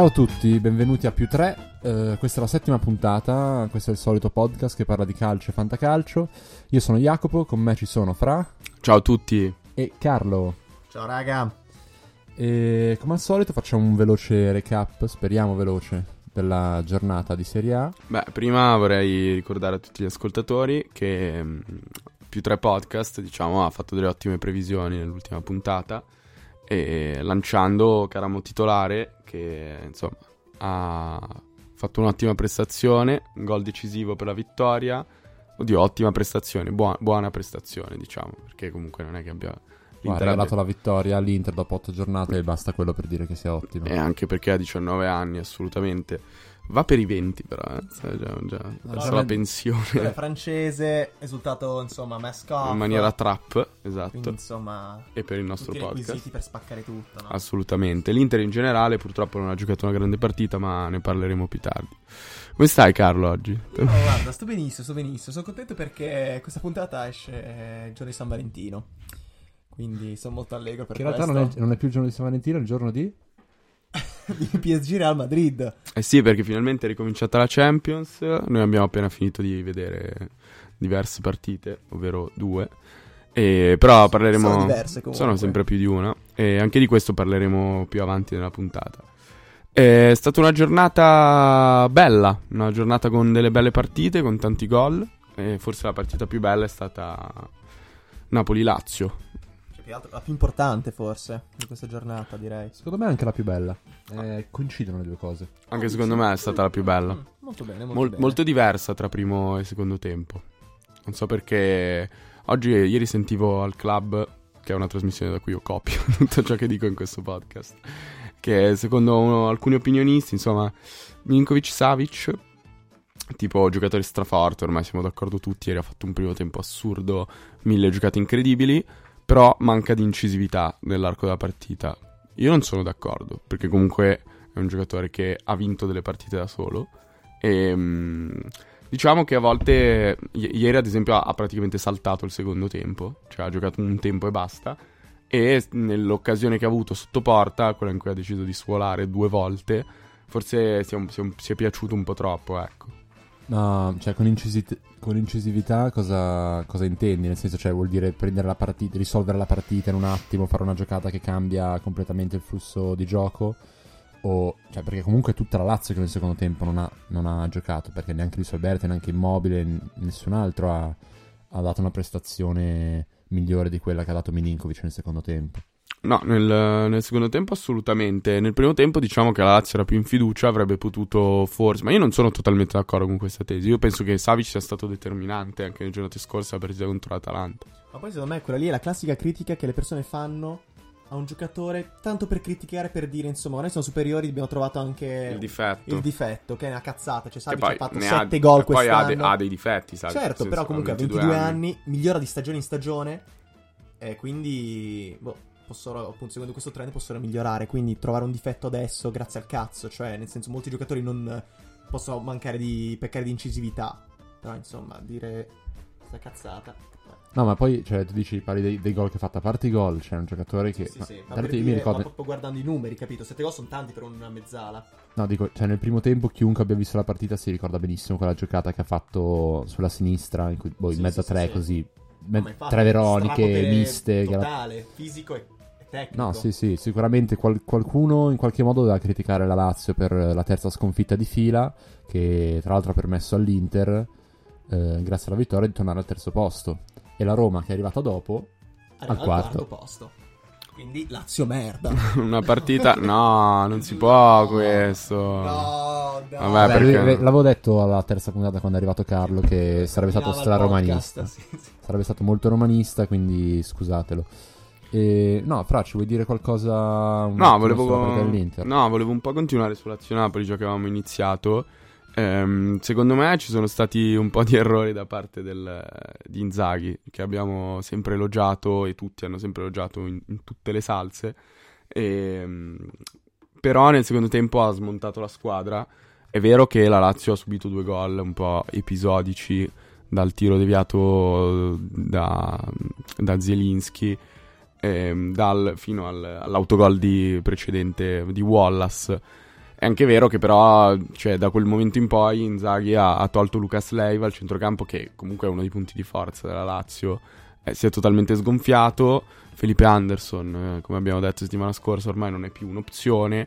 Ciao a tutti, benvenuti a più 3. Eh, questa è la settima puntata, questo è il solito podcast che parla di calcio e fantacalcio. Io sono Jacopo, con me ci sono Fra Ciao a tutti. e Carlo. Ciao raga. E come al solito facciamo un veloce recap, speriamo veloce, della giornata di Serie A. Beh, prima vorrei ricordare a tutti gli ascoltatori che mh, più tre podcast, diciamo, ha fatto delle ottime previsioni nell'ultima puntata e lanciando Caramo titolare che insomma ha fatto un'ottima prestazione, un gol decisivo per la vittoria. Oddio, ottima prestazione, buona, buona prestazione, diciamo, perché comunque non è che abbia Ha l'Inter regalato la vittoria all'Inter dopo 8 giornate e basta quello per dire che sia ottimo. E anche perché ha 19 anni, assolutamente. Va per i 20, però, eh. Sai, già, già verso la pensione. È francese, risultato insomma mascot. In maniera trap, esatto. Quindi insomma E per il nostro podcast. requisiti per spaccare tutto, no? Assolutamente. L'Inter in generale purtroppo non ha giocato una grande partita, ma ne parleremo più tardi. Come stai Carlo oggi? Oh, guarda, sto benissimo, sto benissimo. Sono contento perché questa puntata esce il giorno di San Valentino. Quindi sono molto allegro per Che in realtà questo. non è, non è più il giorno di San Valentino, è il giorno di... di PSG Real Madrid. Eh sì, perché finalmente è ricominciata la Champions. Noi abbiamo appena finito di vedere diverse partite, ovvero due. E però parleremo. Sono diverse comunque. Sono sempre più di una. E anche di questo parleremo più avanti nella puntata. È stata una giornata bella, una giornata con delle belle partite, con tanti gol. E forse la partita più bella è stata Napoli-Lazio. Più altro la più importante forse di questa giornata, direi. Secondo me è anche la più bella. Eh, coincidono le due cose. Anche secondo me è stata la più bella. Mm, molto bene, molto Mol- bene. molto diversa tra primo e secondo tempo. Non so perché. Oggi, ieri sentivo al club, che è una trasmissione da cui io copio tutto ciò che dico in questo podcast. Che secondo uno- alcuni opinionisti, insomma, Milinkovic Savic, tipo giocatore straforte, ormai siamo d'accordo tutti. Ieri ha fatto un primo tempo assurdo, mille giocate incredibili. Però manca di incisività nell'arco della partita. Io non sono d'accordo, perché comunque è un giocatore che ha vinto delle partite da solo. E mm, diciamo che a volte, i- ieri ad esempio, ha, praticamente saltato il secondo tempo, cioè ha giocato un tempo e basta. E nell'occasione che ha avuto sotto porta, quella in cui ha deciso di suolare due volte, forse si è, un- si è un- si è piaciuto un po' troppo, ecco. No, cioè con, incisi- con incisività cosa, cosa intendi? Nel senso, cioè vuol dire prendere la partita, risolvere la partita in un attimo, fare una giocata che cambia completamente il flusso di gioco? O, cioè, perché comunque è tutta la Lazio che nel secondo tempo non ha, non ha giocato, perché neanche Luis Alberto, neanche Immobile, n- nessun altro ha, ha dato una prestazione migliore di quella che ha dato Milinkovic nel secondo tempo. No, nel, nel secondo tempo assolutamente. Nel primo tempo diciamo che la Lazio era più in fiducia, avrebbe potuto forse... Ma io non sono totalmente d'accordo con questa tesi. Io penso che Savic sia stato determinante anche nelle giornate scorse la partita contro l'Atalanta. Ma poi secondo me quella lì è la classica critica che le persone fanno a un giocatore tanto per criticare, per dire insomma, noi siamo superiori, abbiamo trovato anche Il difetto. il difetto, che è una cazzata. Cioè, Savic ha fatto ne ha- 7 gol e poi ha, quest'anno. de- ha dei difetti, Savic. certo, però comunque ha 22 anni. migliora di stagione in stagione. E quindi, boh, possono, appunto, secondo questo trend possono migliorare. Quindi trovare un difetto adesso grazie al cazzo. Cioè, nel senso, molti giocatori non possono mancare di peccare di incisività. Però, insomma, dire questa cazzata. No, ma poi, cioè, tu dici, parli dei, dei gol che ha fatto, a parte i gol, c'è un giocatore che... Sì, ma- sì, ma io dire, mi ricordo... ma proprio guardando i numeri, capito? 7 gol sono tanti per una mezzala. No, dico, cioè nel primo tempo chiunque abbia visto la partita si ricorda benissimo quella giocata che ha fatto sulla sinistra, in, cui, boh, in Sì, mezzo sì, a tre sì, sì. così, me- Ma tre veroniche, miste. che Totale, fisico e, e tecnico. No, sì, sì, sicuramente qual- qualcuno in qualche modo doveva criticare la Lazio per la terza sconfitta di fila, che tra l'altro ha permesso all'Inter, eh, grazie alla vittoria, di tornare al terzo posto. E la Roma, che è arrivata dopo, Arriva al quarto. posto. Quindi Lazio merda. Una partita... No, non si può questo. No, no. Vabbè, Vabbè, perché- lui- l'avevo detto alla terza puntata quando è arrivato Carlo che sarebbe stato straromanista. podcast, sì, sì. Sarebbe stato molto romanista, quindi scusatelo. E, no, Fra, ci vuoi dire qualcosa No, volevo, no, volevo un po' continuare sull'azione Napoli, già che avevamo iniziato. Ehm, secondo me ci sono stati un po' di errori da parte del, di Inzaghi, che abbiamo sempre elogiato e tutti hanno sempre elogiato in, in tutte le salse. Ehm, però nel secondo tempo ha smontato la squadra. È vero che la Lazio ha subito due gol un po' episodici dal tiro deviato da, da Zielinski ehm, dal- fino al- all'autogol di precedente di Wallace. È anche vero che però, cioè, da quel momento in poi Inzaghi ha, ha tolto Lucas Leiva al centrocampo, che comunque è uno dei punti di forza della Lazio. Eh, si è totalmente sgonfiato. Felipe Anderson, eh, come abbiamo detto settimana scorsa, ormai non è più un'opzione.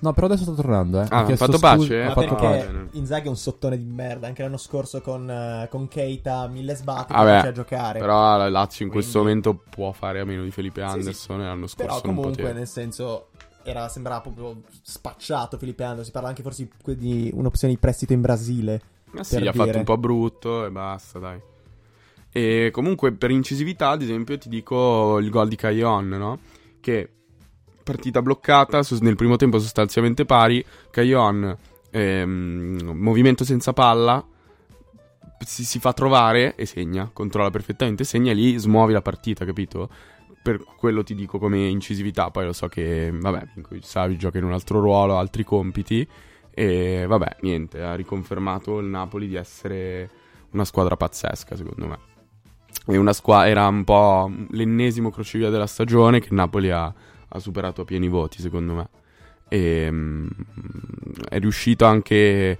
No, però adesso sta tornando, eh. Ah, Ha fatto pace? ha Ha Ma fatto fatto perché pace. Inzaghi è un sottone di merda. Anche l'anno scorso con, eh, con Keita, mille sbatti, Vabbè, non a giocare. Però, Però la Lazio in questo Quindi- momento può fare a meno di Felipe Sì, sì. Anderson e l'anno scorso non comunque, poteva. nel senso, era, sembrava proprio spacciato Felipe Anderson. Si parla anche forse di- un'opzione di prestito in Brasile. Ma sì, ha fatto dire. un po' brutto e basta, dai. E comunque per incisività, ad esempio, ti dico il gol di Caillon, no? Che partita bloccata, nel primo tempo sostanzialmente pari, Caillon, ehm, movimento senza palla, si, si fa trovare e segna, controlla perfettamente, segna e lì smuovi la partita, capito? Per quello ti dico come incisività, poi lo so che, vabbè, Savi gioca in un altro ruolo, altri compiti, e vabbè, niente, ha riconfermato il Napoli di essere una squadra pazzesca, secondo me. Squa- era un po' l'ennesimo crocevia della stagione che Napoli ha, ha superato a pieni voti, secondo me. E, mm, è riuscito anche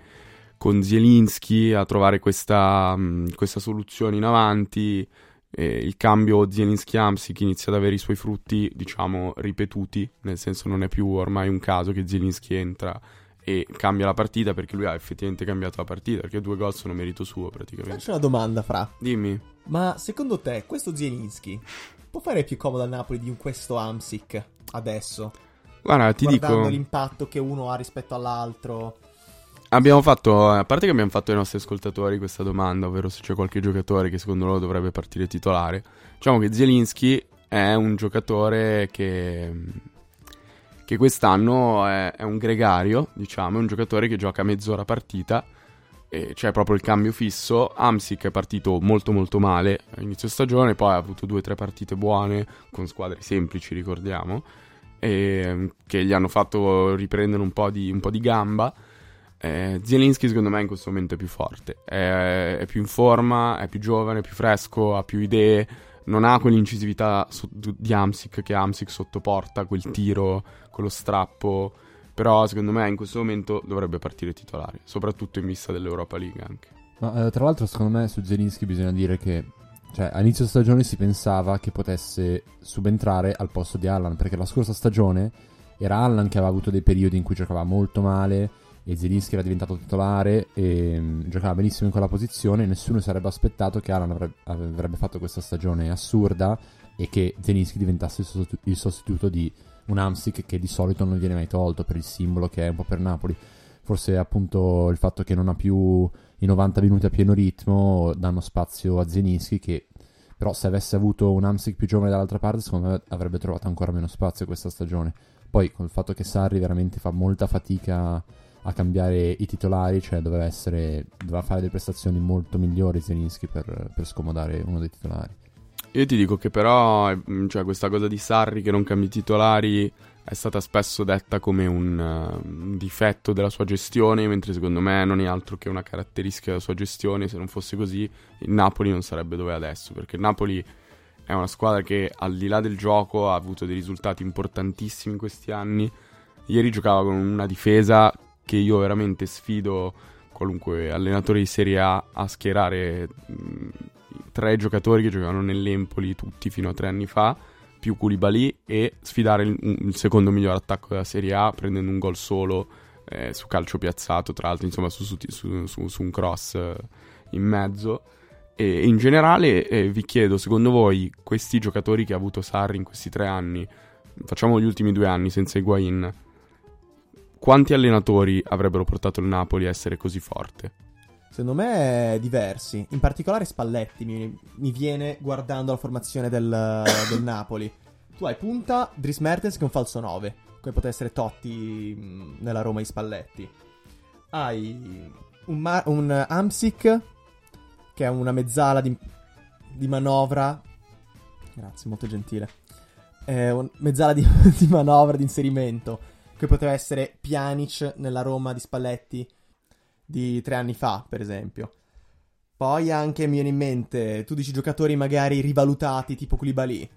con Zielinski a trovare questa, mm, questa soluzione in avanti. E il cambio Zielinski-Amsic inizia ad avere i suoi frutti, diciamo, ripetuti, nel senso non è più ormai un caso che Zielinski entra e cambia la partita perché lui ha effettivamente cambiato la partita, perché due gol sono merito suo praticamente. Faccio una domanda, Fra. Dimmi. Ma secondo te questo Zielinski può fare più comodo al Napoli di un questo Amsic adesso? Guarda, ti guardando dico, l'impatto che uno ha rispetto all'altro. abbiamo fatto, a parte che abbiamo fatto ai nostri ascoltatori questa domanda, ovvero se c'è qualche giocatore che secondo loro dovrebbe partire titolare, diciamo che Zielinski è un giocatore che, che quest'anno è, è un gregario, diciamo, è un giocatore che gioca mezz'ora partita, e c'è proprio il cambio fisso. Amsic è partito molto molto male a inizio stagione, poi ha avuto due o tre partite buone con squadre semplici, ricordiamo, e, che gli hanno fatto riprendere un po' di, un po' di gamba. Eh, Zielinski secondo me in questo momento è più forte, è, è più in forma, è più giovane, è più fresco, ha più idee, non ha quell'incisività so- di Amsic che Amsic sottoporta, quel tiro con lo strappo, però secondo me in questo momento dovrebbe partire titolare, soprattutto in vista dell'Europa League anche. Ma eh, tra l'altro, secondo me, su Zelinski bisogna dire che. Cioè, a inizio stagione si pensava che potesse subentrare al posto di Allan. Perché la scorsa stagione era Allan che aveva avuto dei periodi in cui giocava molto male. E Zelinski era diventato titolare e mm, giocava benissimo in quella posizione. Nessuno sarebbe aspettato che Allan avrebbe, fatto questa stagione assurda e che Zelinski diventasse il, sostitu- il sostituto di un Amsic che di solito non viene mai tolto per il simbolo che è un po' per Napoli. Forse appunto il fatto che non ha più i 90 minuti a pieno ritmo danno spazio a Zeninski che però se avesse avuto un Amsic più giovane dall'altra parte secondo me avrebbe trovato ancora meno spazio questa stagione. Poi col fatto che Sarri veramente fa molta fatica a cambiare i titolari, cioè doveva essere doveva fare delle prestazioni molto migliori Zeninski per, per scomodare uno dei titolari. Io ti dico che però, eh, mh, cioè, questa cosa di Sarri che non cambi i titolari è stata spesso detta come un, uh, un difetto della sua gestione, mentre secondo me non è altro che una caratteristica della sua gestione. Se non fosse così, il Napoli non sarebbe dove è adesso, perché il Napoli è una squadra che al di là del gioco ha avuto dei risultati importantissimi in questi anni. Ieri giocava con una difesa che io veramente sfido qualunque allenatore di Serie A a schierare mh, tre giocatori che giocavano nell'Empoli tutti fino a tre anni fa, più Koulibaly e sfidare il, il secondo miglior attacco della Serie A prendendo un gol solo eh, su calcio piazzato, tra l'altro insomma su, su, su, su un cross eh, in mezzo. E in generale eh, vi chiedo, secondo voi questi giocatori che ha avuto Sarri in questi tre anni, facciamo gli ultimi due anni senza Higuain, quanti allenatori avrebbero portato il Napoli a essere così forte? Secondo me diversi, in particolare Spalletti mi, mi viene guardando la formazione del, del Napoli. Tu hai punta Dries Mertens che è un falso 9, come poteva essere Totti mh, nella Roma di Spalletti. Hai un, Ma- un Amsic che è una mezzala di, di manovra. Grazie, molto gentile. È un, mezzala di, di manovra, di inserimento, che poteva essere Pjanic nella Roma di Spalletti di tre anni fa, per esempio. Poi anche mi viene in mente, tu dici giocatori magari rivalutati, tipo Koulibaly.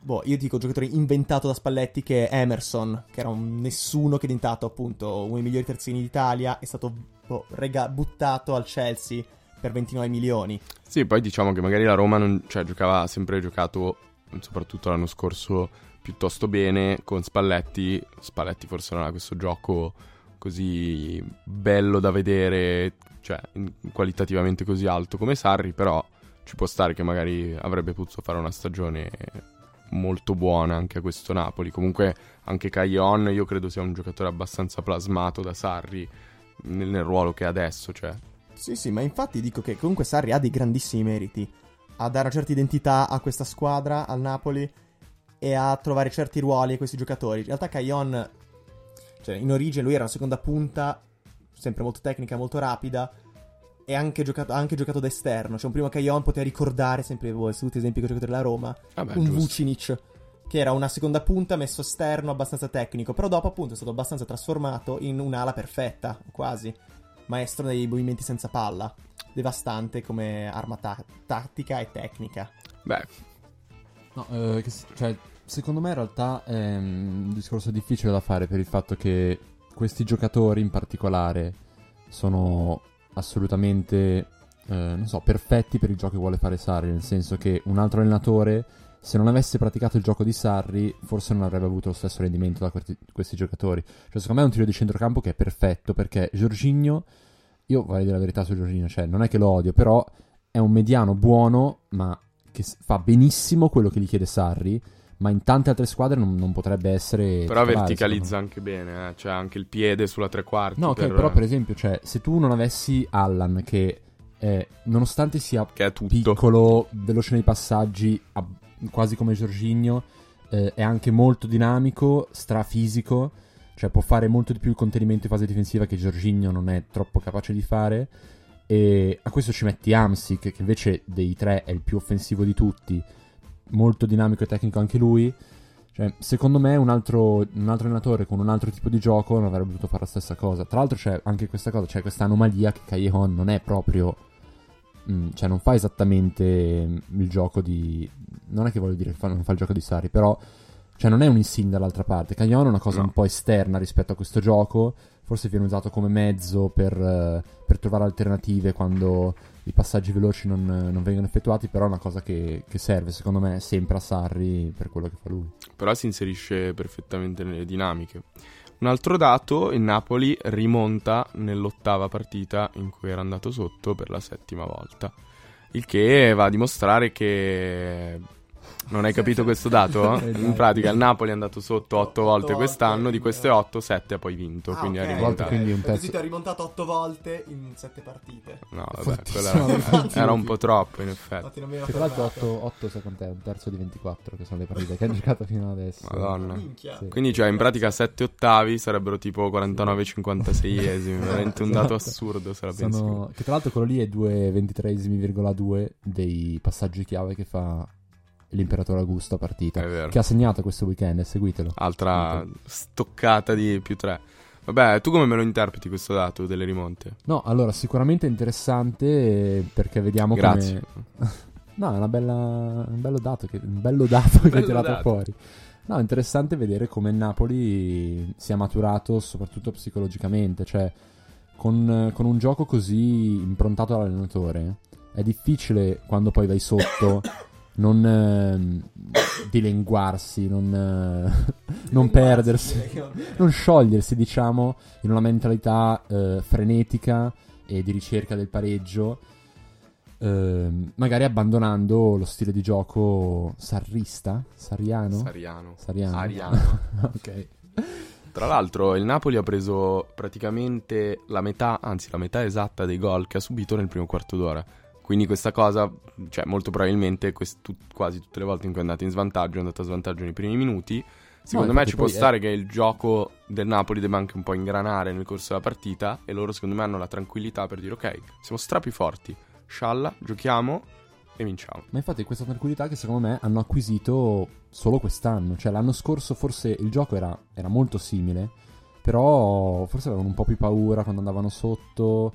boh, io dico giocatore inventato da Spalletti che è Emerson, che era un nessuno che è diventato appunto uno dei migliori terzini d'Italia, è stato boh, rega- buttato al Chelsea per 29 milioni. Sì, poi diciamo che magari la Roma non, cioè, giocava sempre giocato, soprattutto l'anno scorso, piuttosto bene con Spalletti. Spalletti forse non ha questo gioco così bello da vedere, cioè qualitativamente così alto come Sarri, però ci può stare che magari avrebbe potuto fare una stagione molto buona anche a questo Napoli. Comunque anche Caglion io credo sia un giocatore abbastanza plasmato da Sarri nel, nel ruolo che ha adesso, cioè Sì, sì, ma infatti dico che comunque Sarri ha dei grandissimi meriti a dare una certa identità a questa squadra, al Napoli, e a trovare certi ruoli a questi giocatori. In realtà Caillon, cioè in origine lui era una seconda punta, sempre molto tecnica, molto rapida, e anche giocato, ha anche giocato da esterno. Cioè un primo Caillon poteva ricordare, sempre voi, tutti esempi che ho giocato della Roma, vabbè, un giusto. Vucinic, che era una seconda punta messo esterno abbastanza tecnico, però dopo appunto è stato abbastanza trasformato in un'ala perfetta, quasi. Maestro dei movimenti senza palla, devastante come arma ta- tattica e tecnica. Beh, No, eh, che cioè, secondo me in realtà è un discorso difficile da fare per il fatto che questi giocatori in particolare sono assolutamente, eh, so, perfetti per il gioco che vuole fare Sarri, nel senso che un altro allenatore, se non avesse praticato il gioco di Sarri, forse non avrebbe avuto lo stesso rendimento da questi, questi giocatori. Cioè, secondo me è un tiro di centrocampo che è perfetto, perché Jorginho, io vorrei dire la verità su Jorginho, cioè, non è che lo odio, però è un mediano buono, ma che fa benissimo quello che gli chiede Sarri, ma in tante altre squadre non, non potrebbe essere... però titolare, verticalizza anche bene, eh. cioè anche il piede sulla tre quarti. No, ok, però per esempio, cioè, se tu non avessi Allan che, eh, nonostante sia piccolo, veloce nei passaggi, quasi come Jorginho, eh, è anche molto dinamico, strafisico, cioè può fare molto di più il contenimento in fase difensiva che Jorginho non è troppo capace di fare. E a questo ci metti Amsic, che invece dei tre è il più offensivo di tutti, molto dinamico e tecnico anche lui. Cioè, secondo me un altro, un altro allenatore con un altro tipo di gioco non avrebbe potuto fare la stessa cosa. Tra l'altro c'è anche questa cosa, c'è questa anomalia che Callejon non è proprio... mm, cioè non fa esattamente mm, il gioco di... Non è che voglio dire che fa- non fa il gioco di Sari, però... Cioè non è un insigne dall'altra parte. Callejon è una cosa No. un po' esterna rispetto a questo gioco. Forse viene usato come mezzo per, eh, per trovare alternative quando i passaggi veloci non, non vengono effettuati, però è una cosa che, che serve secondo me sempre a Sarri per quello che fa lui. Però si inserisce perfettamente nelle dinamiche. Un altro dato, il Napoli rimonta nell'ottava partita in cui era andato sotto per la settima volta. Il che va a dimostrare che... Non hai capito questo dato? Esatto. In pratica il Napoli è andato sotto otto Otto volte volte, quest'anno, di queste quindi- otto, sette ha poi vinto, Ah, quindi ok. ha Volte, rimontato. quindi un pezzo- ha rimontato 8 volte in 7 partite. No, vabbè, era, era un po' troppo in effetti. Tra l'altro fermato. 8, 8 secondo te, un terzo di 24 che sono le partite che ha giocato fino adesso. Madonna. Sì. Quindi cioè in pratica 7 ottavi sarebbero tipo 49-56esimi, veramente un dato Esatto. assurdo se la pensi. Sono... Che tra l'altro quello lì è 2 23,2 dei passaggi chiave che fa l'imperatore Augusto a partita. È. Che ha segnato questo weekend, seguitelo. Altra stoccata di più 3. Vabbè, tu come me lo interpreti questo dato delle rimonte? No, allora sicuramente interessante perché vediamo Grazie. come... No, è una bella... un bello dato che, un bello dato che hai tirato dato. fuori. No, è interessante vedere come il Napoli sia maturato soprattutto psicologicamente, cioè con, con un gioco così improntato dall'allenatore è difficile quando poi vai sotto non ehm, dilenguarsi, non, eh, non perdersi, non sciogliersi, diciamo, in una mentalità eh, frenetica e di ricerca del pareggio, ehm, magari abbandonando lo stile di gioco sarrista, sarriano, Sariano. Sariano. Ariano. ok. Tra l'altro il Napoli ha preso praticamente la metà, anzi la metà esatta dei gol che ha subito nel primo quarto d'ora. Quindi questa cosa, cioè molto probabilmente quest- tut- quasi tutte le volte in cui è andato in svantaggio, è andato a svantaggio nei primi minuti. Secondo me infatti ci può è- stare che il gioco del Napoli debba anche un po' ingranare nel corso della partita e loro secondo me hanno la tranquillità per dire ok, siamo strapi forti, scialla, giochiamo e vinciamo. Ma infatti questa tranquillità che secondo me hanno acquisito solo quest'anno. Cioè l'anno scorso forse il gioco era, era molto simile, Però forse avevano un po' più paura quando andavano sotto.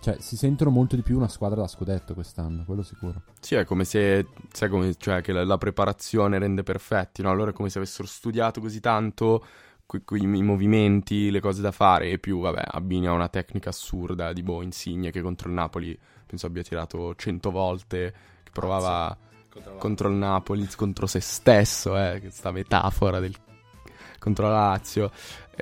Cioè, si sentono molto di più una squadra da scudetto quest'anno, quello sicuro. Sì, è come se, sai come, cioè, che la, la preparazione rende perfetti, no? Allora è come se avessero studiato così tanto que- que- i movimenti, le cose da fare e più, vabbè, abbini a una tecnica assurda di boh, Insigne che contro il Napoli penso abbia tirato 100 volte, che provava contro il Napoli, contro se stesso, eh, questa metafora del contro la Lazio.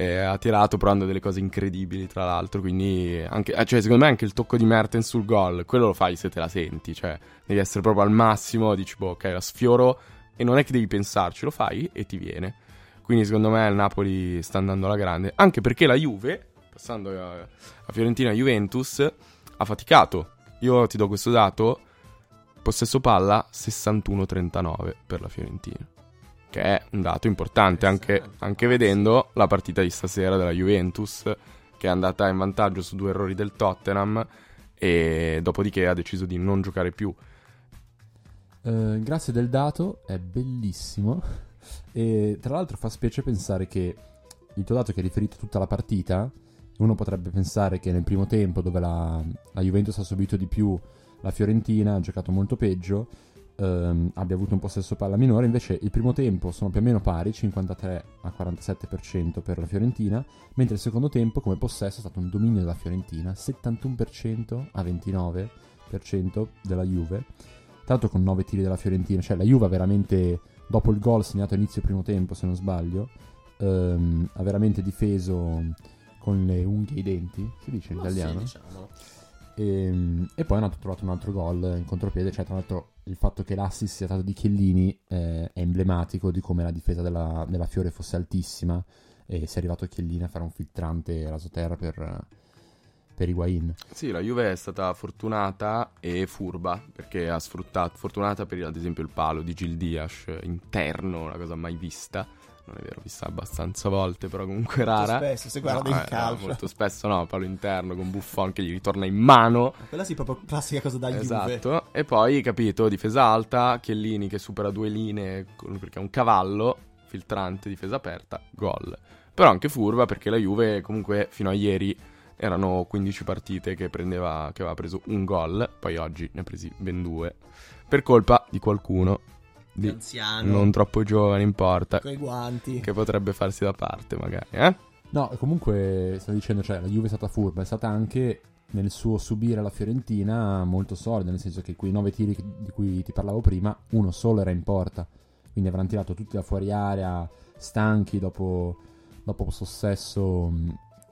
Eh, ha tirato provando delle cose incredibili, tra l'altro. Quindi, anche, eh, cioè, secondo me, anche il tocco di Mertens sul gol, quello lo fai se te la senti. Cioè, devi essere proprio al massimo. Dici, boh, ok, la sfioro. E non è che devi pensarci, lo fai e ti viene. Quindi, secondo me, il Napoli sta andando alla grande. Anche perché la Juve, passando a, a Fiorentina Juventus, ha faticato. Io ti do questo dato. Possesso palla 61-39 per la Fiorentina che è un dato importante anche, anche, vedendo la partita di stasera della Juventus che è andata in vantaggio su due errori del Tottenham e dopodiché ha deciso di non giocare più. Uh, grazie del dato, è bellissimo e tra l'altro fa specie pensare che il tuo dato che è riferito a tutta la partita, uno potrebbe pensare che nel primo tempo dove la, la Juventus ha subito di più la Fiorentina, ha giocato molto peggio, ehm, abbia avuto un possesso palla minore, invece il primo tempo sono più o meno pari, 53 a 47% per la Fiorentina, mentre il secondo tempo come possesso è stato un dominio della Fiorentina, 71% a 29% della Juve, l'altro con 9 tiri della Fiorentina, cioè la Juve ha veramente, dopo il gol segnato a inizio primo tempo se non sbaglio, ehm, ha veramente difeso con le unghie e i denti, si dice in Ma italiano? Sì, diciamo. E, e poi hanno trovato un altro gol in contropiede, cioè tra l'altro il fatto che l'assist sia stato di Chiellini eh, è emblematico di come la difesa della, della Fiore fosse altissima e si è arrivato Chiellini a fare un filtrante rasoterra per, per Higuain. Sì, la Juve è stata fortunata e furba perché ha sfruttato, fortunata per ad esempio il palo di Gil Dias interno, una cosa mai vista. Non è vero, vista abbastanza volte, però comunque rara. Molto spesso, se guardi No, il eh, calcio. molto spesso no, palo interno con Buffon che gli ritorna in mano. Quella sì, proprio classica cosa da Juve. Esatto. E poi, capito, difesa alta, Chiellini che supera due linee perché è un cavallo, filtrante, difesa aperta, gol. Però anche furba perché la Juve comunque fino a ieri erano 15 partite che, prendeva, che aveva preso un gol, poi oggi ne ha presi ben due, per colpa di qualcuno, di Anziano. non troppo giovane in porta, Con i guanti. che potrebbe farsi da parte magari, eh? No, comunque stavo dicendo, cioè la Juve è stata furba, è stata anche nel suo subire la Fiorentina molto solida, nel senso che quei nove tiri di cui ti parlavo prima, uno solo era in porta, quindi avranno tirato tutti da fuori area, stanchi dopo, dopo questo possesso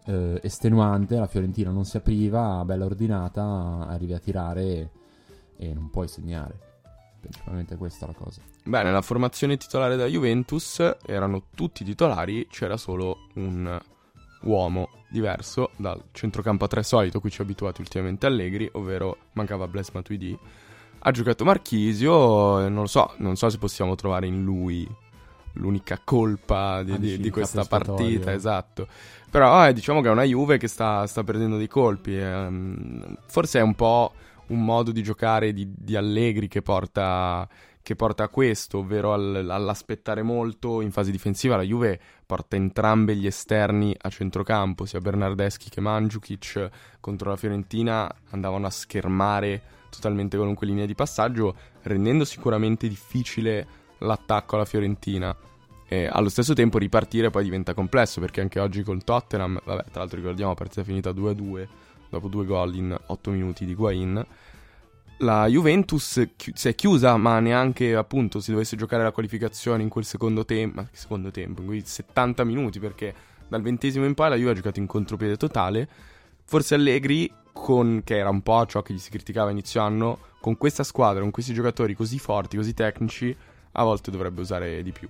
eh, estenuante, la Fiorentina non si apriva, bella ordinata, arrivi a tirare e, e non puoi segnare. Principalmente questa è la cosa. Beh, nella formazione titolare della Juventus erano tutti titolari, c'era solo un uomo diverso dal centrocampo a tre solito, cui ci ha abituati ultimamente Allegri, ovvero mancava Blaise Matuidi. Ha giocato Marchisio, non lo so, non so se possiamo trovare in lui l'unica colpa di, Ah, di- di questa partita, esatto. Però eh, diciamo che è una Juve che sta, sta perdendo dei colpi. ehm, forse è un po' un modo di giocare di, di Allegri che porta, che porta a questo, ovvero al- all'aspettare molto in fase difensiva. La Juve porta entrambi gli esterni a centrocampo, sia Bernardeschi che Mandzukic contro la Fiorentina andavano a schermare totalmente qualunque linea di passaggio, rendendo sicuramente difficile l'attacco alla Fiorentina. E allo stesso tempo ripartire poi diventa complesso perché anche oggi col Tottenham, vabbè, tra l'altro ricordiamo partita finita 2-2 dopo due gol in 8 minuti di Guain. La Juventus chi- si è chiusa, ma neanche appunto si dovesse giocare la qualificazione in quel secondo che secondo tempo, in quei 70 minuti perché dal ventesimo in poi la Juve ha giocato in contropiede totale. Forse Allegri, con, che era un po' ciò che gli si criticava inizio anno, con questa squadra, con questi giocatori così forti, così tecnici, a volte dovrebbe usare di più.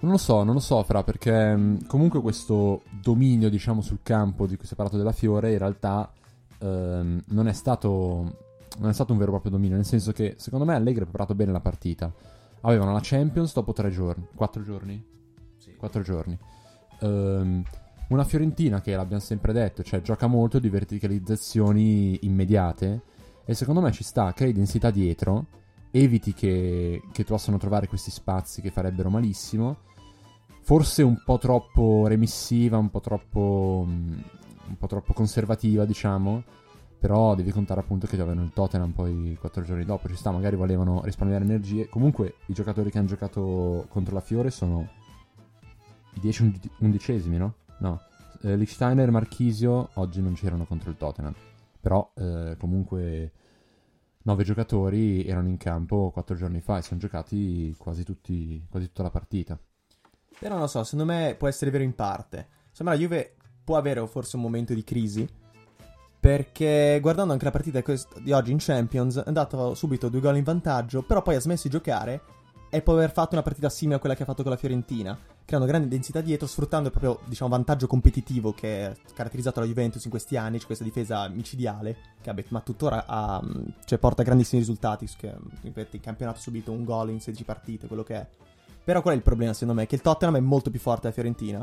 Non lo so, non lo so, Fra, perché mh, comunque questo dominio, diciamo, sul campo di cui si è parlato della Fiore, in realtà ehm, non, è stato, non è stato un vero e proprio dominio, nel senso che secondo me Allegri ha preparato bene la partita. Avevano la Champions dopo tre giorni, quattro giorni? Sì. Quattro giorni. Ehm, una Fiorentina che, l'abbiamo sempre detto, cioè gioca molto di verticalizzazioni immediate e secondo me ci sta, crei densità dietro, eviti che, che possano trovare questi spazi che farebbero malissimo forse un po' troppo remissiva, un po' troppo, mm, un po' troppo conservativa, diciamo. Però devi contare appunto che avevano il Tottenham poi quattro giorni dopo. Ci sta, magari volevano risparmiare energie. Comunque i giocatori che hanno giocato contro la Fiore sono i 10 undicesimi, no? No. Eh, Lichsteiner e Marchisio oggi non c'erano contro il Tottenham. Però eh, comunque nove giocatori erano in campo quattro giorni fa e sono giocati quasi, tutti, quasi tutta la partita. Però non lo so, secondo me può essere vero in parte. Me la Juve può avere forse un momento di crisi perché guardando anche la partita di oggi in Champions è andato subito due gol in vantaggio, però poi ha smesso di giocare e può aver fatto una partita simile a quella che ha fatto con la Fiorentina, creando grande densità dietro, sfruttando il proprio diciamo, vantaggio competitivo che ha caratterizzato la Juventus in questi anni, cioè questa difesa micidiale, che vabbè, ma tuttora ha, cioè, porta grandissimi risultati, che ripeto, in campionato ha subito un gol in 16 partite, quello che è. Però qual è il problema secondo me? Che il Tottenham è molto più forte della Fiorentina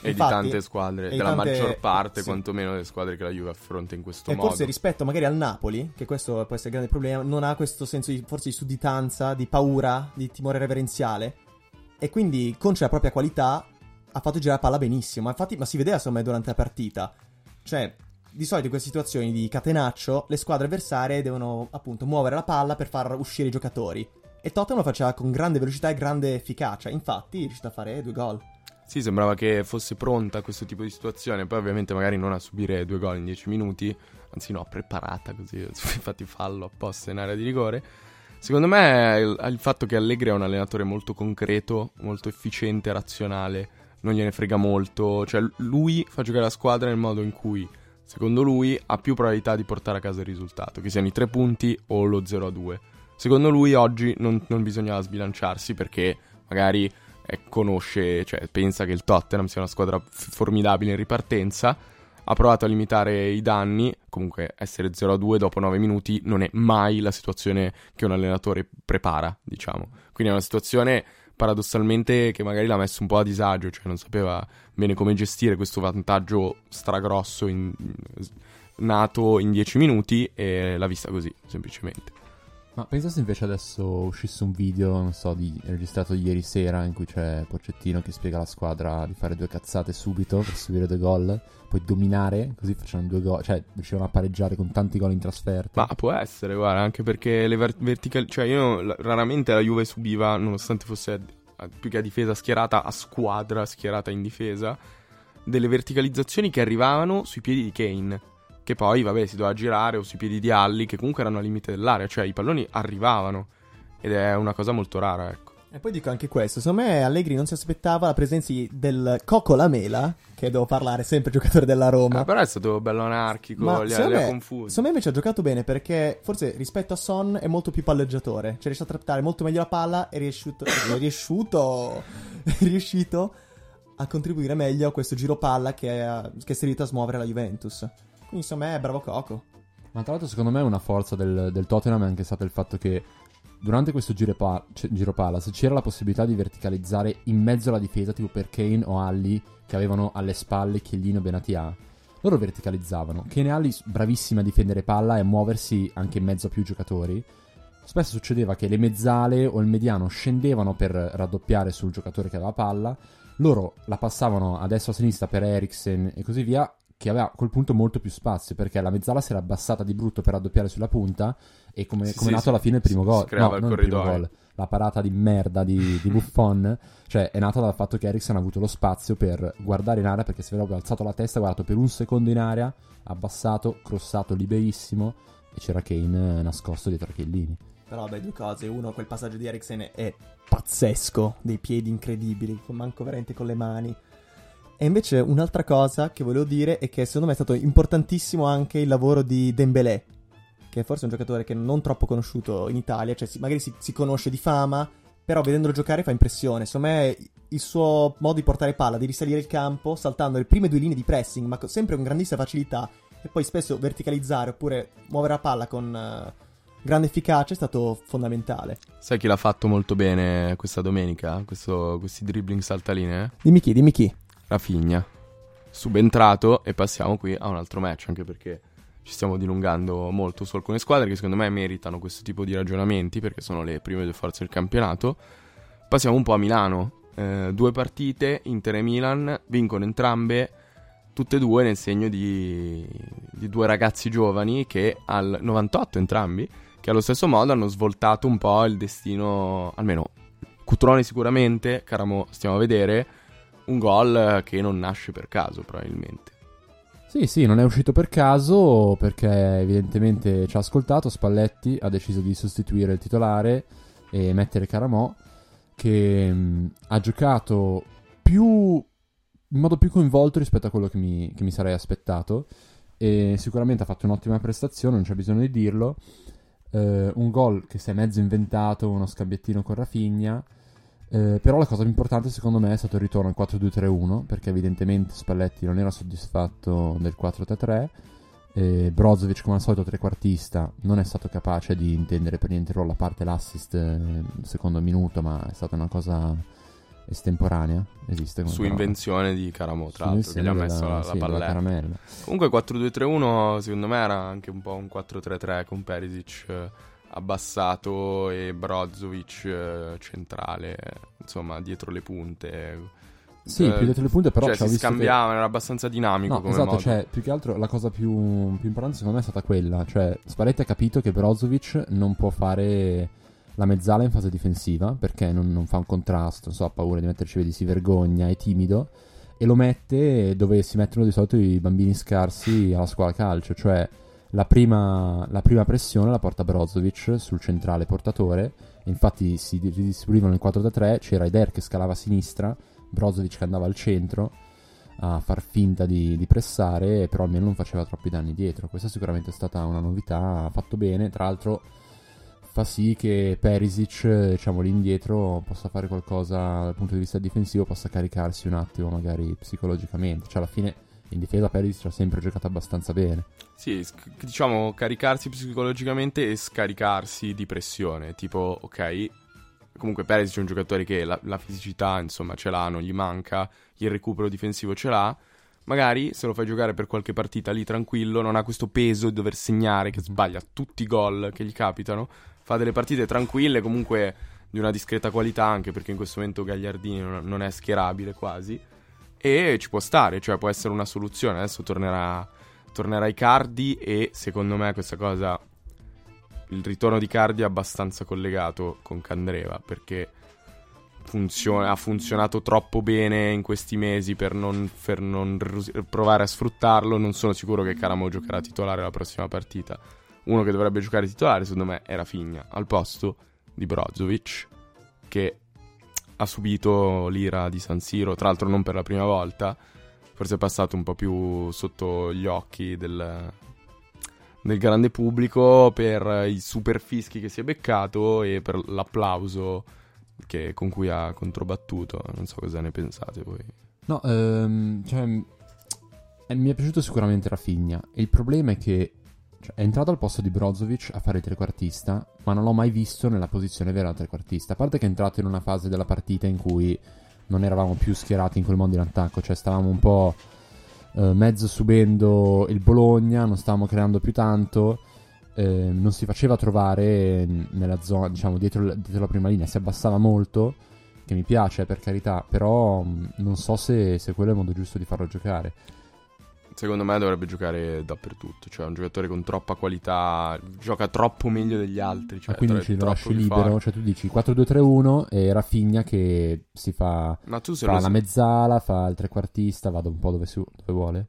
e Infatti, di tante squadre, della tante... maggior parte, sì. quantomeno delle squadre che la Juve affronta in questo e modo. E forse rispetto magari al Napoli, che questo può essere il grande problema, non ha questo senso di forse di sudditanza, di paura, di timore reverenziale. E quindi, contro la propria qualità, ha fatto girare la palla benissimo. Ma infatti, ma si vedeva secondo me durante la partita. Cioè, di solito in queste situazioni di catenaccio, le squadre avversarie devono appunto muovere la palla per far uscire i giocatori. E Tottenham lo faceva con grande velocità e grande efficacia. Infatti, è riuscito a fare due gol. Sì, sembrava che fosse pronta a questo tipo di situazione, poi ovviamente magari non a subire due gol in dieci minuti, anzi no, preparata così, infatti fallo apposta in area di rigore. Secondo me il, il fatto che Allegri è un allenatore molto concreto, molto efficiente, razionale, non gliene frega molto, cioè lui fa giocare la squadra nel modo in cui, secondo lui, ha più probabilità di portare a casa il risultato, che siano i tre punti o lo 0-2. Secondo lui oggi non, non bisognava sbilanciarsi perché magari eh, conosce, cioè pensa che il Tottenham sia una squadra f- formidabile in ripartenza. Ha provato a limitare i danni, comunque essere 0-2 dopo 9 minuti non è mai la situazione che un allenatore prepara, diciamo. Quindi è una situazione paradossalmente che magari l'ha messo un po' a disagio, cioè non sapeva bene come gestire questo vantaggio stragrosso in, nato in 10 minuti e l'ha vista così, semplicemente. Ma pensa se invece adesso uscisse un video, non so, di, registrato ieri sera in cui c'è Pocettino che spiega alla squadra di fare due cazzate subito per subire due gol, poi dominare, così facciano due gol, cioè riuscivano a pareggiare con tanti gol in trasferta. Ma può essere, guarda, anche perché le ver- verticali, cioè io la, raramente la Juve subiva, nonostante fosse a, più che a difesa schierata, a squadra schierata in difesa, delle verticalizzazioni che arrivavano sui piedi di Kane che poi, vabbè, si doveva girare o sui piedi di Alli, che comunque erano al limite dell'area, cioè i palloni arrivavano. Ed è una cosa molto rara, ecco. E poi dico anche questo, secondo me Allegri non si aspettava la presenza del Coco Lamela, che devo parlare, sempre giocatore della Roma. Ah, però è stato bello anarchico, Ma li, ha, li ha confusi. Secondo me invece ha giocato bene perché forse rispetto a Son è molto più palleggiatore, cioè riesce a trattare molto meglio la palla e è riuscito, è riuscito, è riuscito a contribuire meglio a questo giro palla che, è, che è servito a smuovere la Juventus. Quindi insomma è bravo Coco. Ma tra l'altro secondo me una forza del, del Tottenham è anche stato il fatto che durante questo giro, pa- c- giro palla, c'era la possibilità di verticalizzare in mezzo alla difesa, tipo per Kane o Alli, che avevano alle spalle Chiellino e Benatia, loro verticalizzavano. Kane e Alli, bravissimi a difendere palla e a muoversi anche in mezzo a più giocatori. Spesso succedeva che le mezzale o il mediano scendevano per raddoppiare sul giocatore che aveva palla, loro la passavano a destra o a sinistra per Eriksen e così via, che aveva a quel punto molto più spazio perché la mezzala si era abbassata di brutto per raddoppiare sulla punta e come, sì, come sì, è nato sì, alla fine il primo gol no, il non il primo gol la parata di merda di, di Buffon cioè è nata dal fatto che Ericsson ha avuto lo spazio per guardare in area perché se aveva alzato la testa guardato per un secondo in area abbassato, crossato liberissimo e c'era Kane nascosto dietro a Chiellini però vabbè, due cose. Uno, quel passaggio di Eriksen è pazzesco, dei piedi incredibili, manco veramente con le mani. E invece un'altra cosa che volevo dire è che secondo me è stato importantissimo anche il lavoro di Dembélé, che è forse un giocatore che non troppo conosciuto in Italia, cioè si, magari si, si, conosce di fama, però vedendolo giocare fa impressione. Secondo me il suo modo di portare palla, di risalire il campo, saltando le prime due linee di pressing, ma sempre con grandissima facilità, e poi spesso verticalizzare oppure muovere la palla con... Uh, grande efficacia è stato fondamentale. Sai chi l'ha fatto molto bene questa domenica? Questo, questi dribbling saltaline? Dimmi chi, dimmi chi. Rafinha. Subentrato e passiamo qui a un altro match, anche perché ci stiamo dilungando molto su alcune squadre che secondo me meritano questo tipo di ragionamenti perché sono le prime due forze del campionato. Passiamo un po' a Milano, eh, due partite, Inter e Milan, vincono entrambe, tutte e due nel segno di, di due ragazzi giovani che al 98 entrambi, che allo stesso modo hanno svoltato un po' il destino, almeno Cutrone sicuramente, Caramo stiamo a vedere, un gol che non nasce per caso probabilmente. Sì, sì, non è uscito per caso perché evidentemente ci ha ascoltato. Spalletti ha deciso di sostituire il titolare e mettere Caramò, che mh, ha giocato più in modo più coinvolto rispetto a quello che mi, che mi sarei aspettato. E sicuramente ha fatto un'ottima prestazione, non c'è bisogno di dirlo. Eh, un gol che si è mezzo inventato, uno scambiettino con Rafinha. Eh, però la cosa più importante secondo me è stato il ritorno al 4-2-3-1 perché evidentemente Spalletti non era soddisfatto del 4-3-3 eh, Brozovic come al solito trequartista non è stato capace di intendere per niente il ruolo a parte l'assist eh, secondo minuto ma è stata una cosa estemporanea esiste Su parola. invenzione di Caramo, tra Su l'altro, che gli ha messo della- la, la sì, palletta. caramella. Comunque 4-2-3-1 secondo me era anche un po' un 4-3-3 con Perisic eh, abbassato e Brozovic eh, centrale, insomma dietro le punte. Sì, Eh, più dietro le punte però cioè si visto che- scambiavano, era abbastanza dinamico No, esatto, modo. cioè, più che altro la cosa più, più importante secondo me è stata quella, cioè Spalletti ha capito che Brozovic non può fare la mezzala in fase difensiva perché non, non fa un contrasto, non so, ha paura di metterci vedi, si vergogna, è timido e lo mette dove si mettono di solito i bambini scarsi alla scuola calcio, cioè la prima, la prima pressione la porta Brozovic sul centrale portatore, infatti si ridistribuivano il 4-3, c'era Eder che scalava a sinistra, Brozovic che andava al centro a far finta di, di pressare, però almeno non faceva troppi danni dietro. Questa sicuramente è stata una novità, ha fatto bene, tra l'altro fa sì che Perisic, diciamo lì indietro, possa fare qualcosa dal punto di vista difensivo, possa caricarsi un attimo magari psicologicamente, cioè alla fine in difesa Perisic ha sempre giocato abbastanza bene. Sì, diciamo caricarsi psicologicamente e scaricarsi di pressione. Tipo, ok, comunque Perez è un giocatore che la, la fisicità, insomma, ce l'ha, non gli manca, il recupero difensivo ce l'ha. Magari se lo fai giocare per qualche partita lì tranquillo, non ha questo peso di dover segnare, che sbaglia tutti i gol che gli capitano. Fa delle partite tranquille, comunque di una discreta qualità, anche perché in questo momento Gagliardini non, non è schierabile quasi. E ci può stare, cioè può essere una soluzione. Adesso tornerà tornerà Icardi e secondo me questa cosa il ritorno di Cardi è abbastanza collegato con Candreva perché funziona- ha funzionato troppo bene in questi mesi per non, per non provare a sfruttarlo non sono sicuro che Caramo giocherà titolare la prossima partita uno che dovrebbe giocare titolare secondo me era Figna al posto di Brozovic che ha subito l'ira di San Siro tra l'altro non per la prima volta forse è passato un po' più sotto gli occhi del, del grande pubblico per i super fischi che si è beccato e per l'applauso che- con cui ha controbattuto. Non so cosa ne pensate voi. No, ehm, cioè, eh, mi è piaciuto sicuramente Rafinha. Il problema è che cioè, è entrato al posto di Brozovic a fare il trequartista, ma non l'ho mai visto nella posizione vera da trequartista. A parte che è entrato in una fase della partita in cui non eravamo più schierati in quel modo in attacco, cioè stavamo un po' eh, mezzo subendo il Bologna, non stavamo creando più tanto. eh, non si faceva trovare nella zona, diciamo, dietro, dietro la prima linea, si abbassava molto che mi piace per carità, però mh, non so se, se quello è il modo giusto di farlo giocare. Secondo me dovrebbe giocare dappertutto. Cioè, è un giocatore con troppa qualità. Gioca troppo meglio degli altri. Cioè, Ah, quindi tro- ci lo troppo lasci libero, cioè tu dici 4-2-3-1 e Rafinha che si fa, Ma tu se fa lo la mezzala, fa il trequartista, vada un po' dove, su- dove vuole.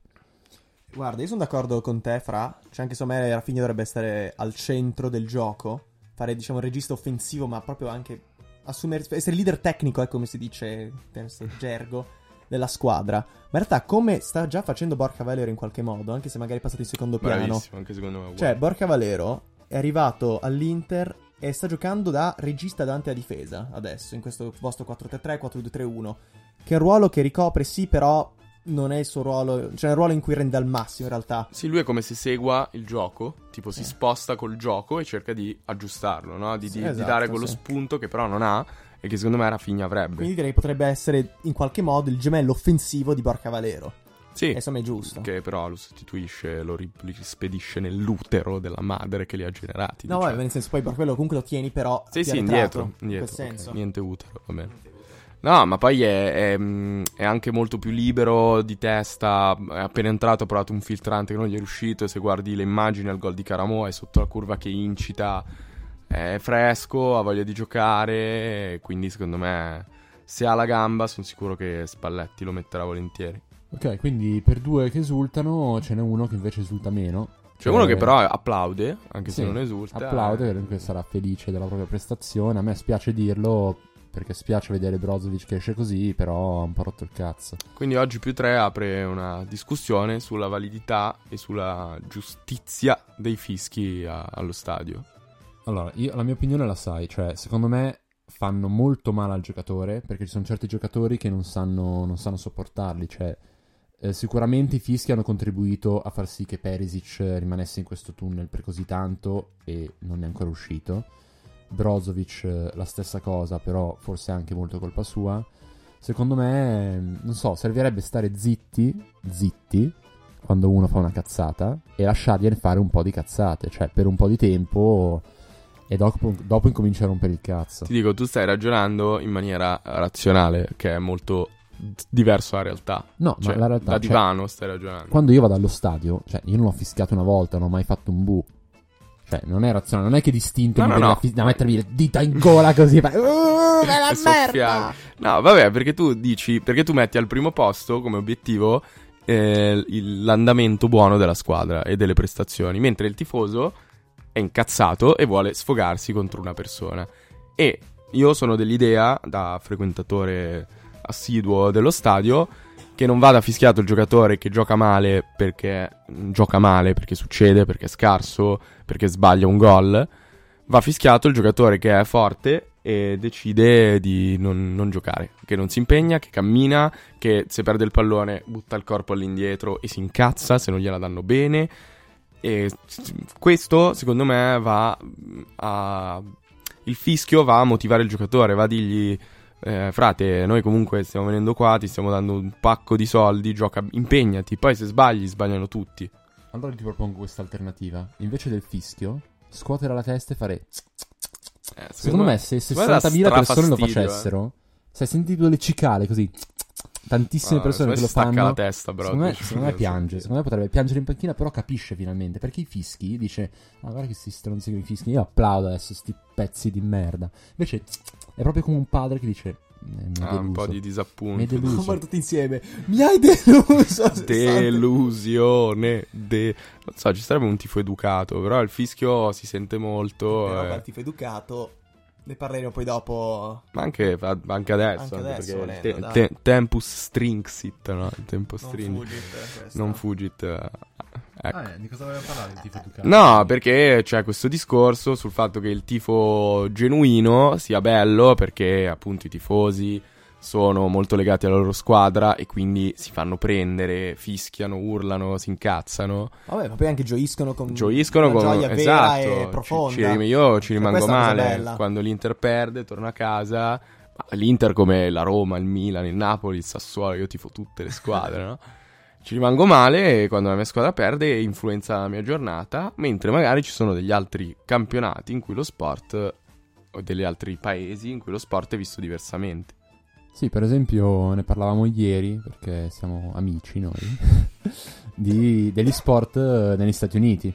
Guarda, io sono d'accordo con te, Fra. Cioè, anche secondo me Rafinha dovrebbe essere al centro del gioco. Fare, diciamo, un regista offensivo, ma proprio anche assumere, essere leader tecnico, è come si dice in questo gergo, della squadra. Ma in realtà, come sta già facendo Borca Valero in qualche modo, anche se magari è passato in secondo piano. Bravissimo, anche secondo me. è Cioè. Borca Valero è arrivato all'Inter e sta giocando da regista davanti a difesa adesso, in questo vostro 4-3-3, 4-2-3-1. Che è un ruolo che ricopre, sì, però non è il suo ruolo. Cioè, è un ruolo in cui rende al massimo, in realtà. Sì, lui è come se segua il gioco, tipo si Sì. sposta col gioco e cerca di aggiustarlo, no? Di, Sì, di- di esatto, dare quello sì. spunto che però non ha e che secondo me Rafinha avrebbe. Quindi direi che potrebbe essere in qualche modo il gemello offensivo di Borca Valero. sì, E insomma è giusto. che però lo sostituisce, lo ri- li spedisce nell'utero della madre che li ha generati. No, diciamo. vabbè, nel senso, poi Borca Valero comunque lo tieni, però. Sì, sì, indietro, In indietro, quel ok, senso. niente utero, va bene. No, ma poi è, è, è anche molto più libero di testa. È appena entrato, ha provato un filtrante che non gli è riuscito. Se guardi le immagini al gol di Caramo, è sotto la curva che incita. È fresco, ha voglia di giocare. Quindi, secondo me, se ha la gamba, sono sicuro che Spalletti lo metterà volentieri. Ok, quindi per due che esultano, ce n'è uno che invece esulta meno. C'è uno che però applaude, anche Sì, se non esulta. Applaude, perché sarà felice della propria prestazione. A me spiace dirlo, perché spiace vedere Brozovic che esce così, però ha un po' rotto il cazzo. Quindi oggi più 3 apre una discussione sulla validità e sulla giustizia dei fischi a- allo stadio. Allora, io, la mia opinione la sai, cioè, secondo me fanno molto male al giocatore, perché ci sono certi giocatori che non sanno, non sanno sopportarli, cioè, eh, sicuramente i fischi hanno contribuito a far sì che Perisic eh, rimanesse in questo tunnel per così tanto e non è ancora uscito. Brozovic eh, la stessa cosa, però forse anche molto colpa sua. Secondo me, eh, non so, servirebbe stare zitti, zitti, quando uno fa una cazzata e lasciargliene fare un po' di cazzate, cioè per un po' di tempo e dopo, dopo incomincia a rompere il cazzo. Ti dico, tu stai ragionando in maniera razionale, che è molto diverso dalla realtà. No, Cioè, ma la realtà da cioè, divano stai ragionando. quando io vado allo stadio, cioè io non ho fischiato una volta, non ho mai fatto un bu. Cioè, non è razionale, non è che distinto No, mi no, no. da, fis- da mettermi le dita in gola così fare "Uh, la merda! No, vabbè, perché tu dici, perché tu metti al primo posto come obiettivo eh, l'andamento buono della squadra e delle prestazioni, mentre il tifoso è incazzato e vuole sfogarsi contro una persona. E io sono dell'idea, da frequentatore assiduo dello stadio, che non vada fischiato il giocatore che gioca male perché gioca male, perché succede, perché è scarso, perché sbaglia un gol. Va fischiato il giocatore che è forte e decide di non, non giocare, che non si impegna, che cammina, che se perde il pallone butta il corpo all'indietro e si incazza se non gliela danno bene. E questo, secondo me, va a. Il fischio va a motivare il giocatore, va a dirgli. eh, frate, noi comunque stiamo venendo qua, ti stiamo dando un pacco di soldi, gioca, impegnati. Poi se sbagli, sbagliano tutti. Allora ti propongo questa alternativa. Invece del fischio, scuotere la testa e fare... Eh, Secondo me se secondo me dà 60.000 persone lo strafastidio, eh. facessero, se hai sentito le cicale così, tantissime Ah, persone che secondo me lo si stacca fanno, la testa, però. secondo me, secondo me so. piange, secondo me potrebbe piangere in panchina, però capisce finalmente, perché i fischi dice, ah guarda che sti stronzi con i fischi, io applaudo adesso sti pezzi di merda. Invece è proprio come un padre che dice, eh, mi Ah, un po' di Mi hai disappunto. deluso. Tutti insieme. Mi hai deluso. Delusione. De... Non so, ci sarebbe un tifo educato, però il fischio si sente molto. Però eh, per tifo educato. Ne parleremo poi dopo. Ma anche, anche adesso. Anche adesso, perché volendo, te- te- tempus stringsit, no? Il tempo Non. Fugit, questo. Non fugit. eh, ecco. Ah, eh, di cosa voleva parlare il tifo educato? No, perché c'è questo discorso sul fatto che il tifo genuino sia bello perché appunto i tifosi sono molto legati alla loro squadra e quindi si fanno prendere, fischiano, urlano, si incazzano. Vabbè, ma poi anche gioiscono con Gioiscono con gioia vera esatto. e ci- profonda. ci rim- io ci rimango male quando l'Inter perde, torno a casa. L'Inter come la Roma, il Milan, il Napoli, il Sassuolo, io tifo tutte le squadre, no? Ci rimango male quando la mia squadra perde e influenza la mia giornata, mentre magari ci sono degli altri campionati in cui lo sport o degli altri paesi in cui lo sport è visto diversamente. Sì, per esempio ne parlavamo ieri, perché siamo amici noi, di- degli sport eh, negli Stati Uniti.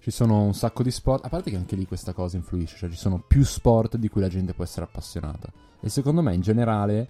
Ci sono un sacco di sport, a parte che anche lì questa cosa influisce, cioè ci sono più sport di cui la gente può essere appassionata. E secondo me in generale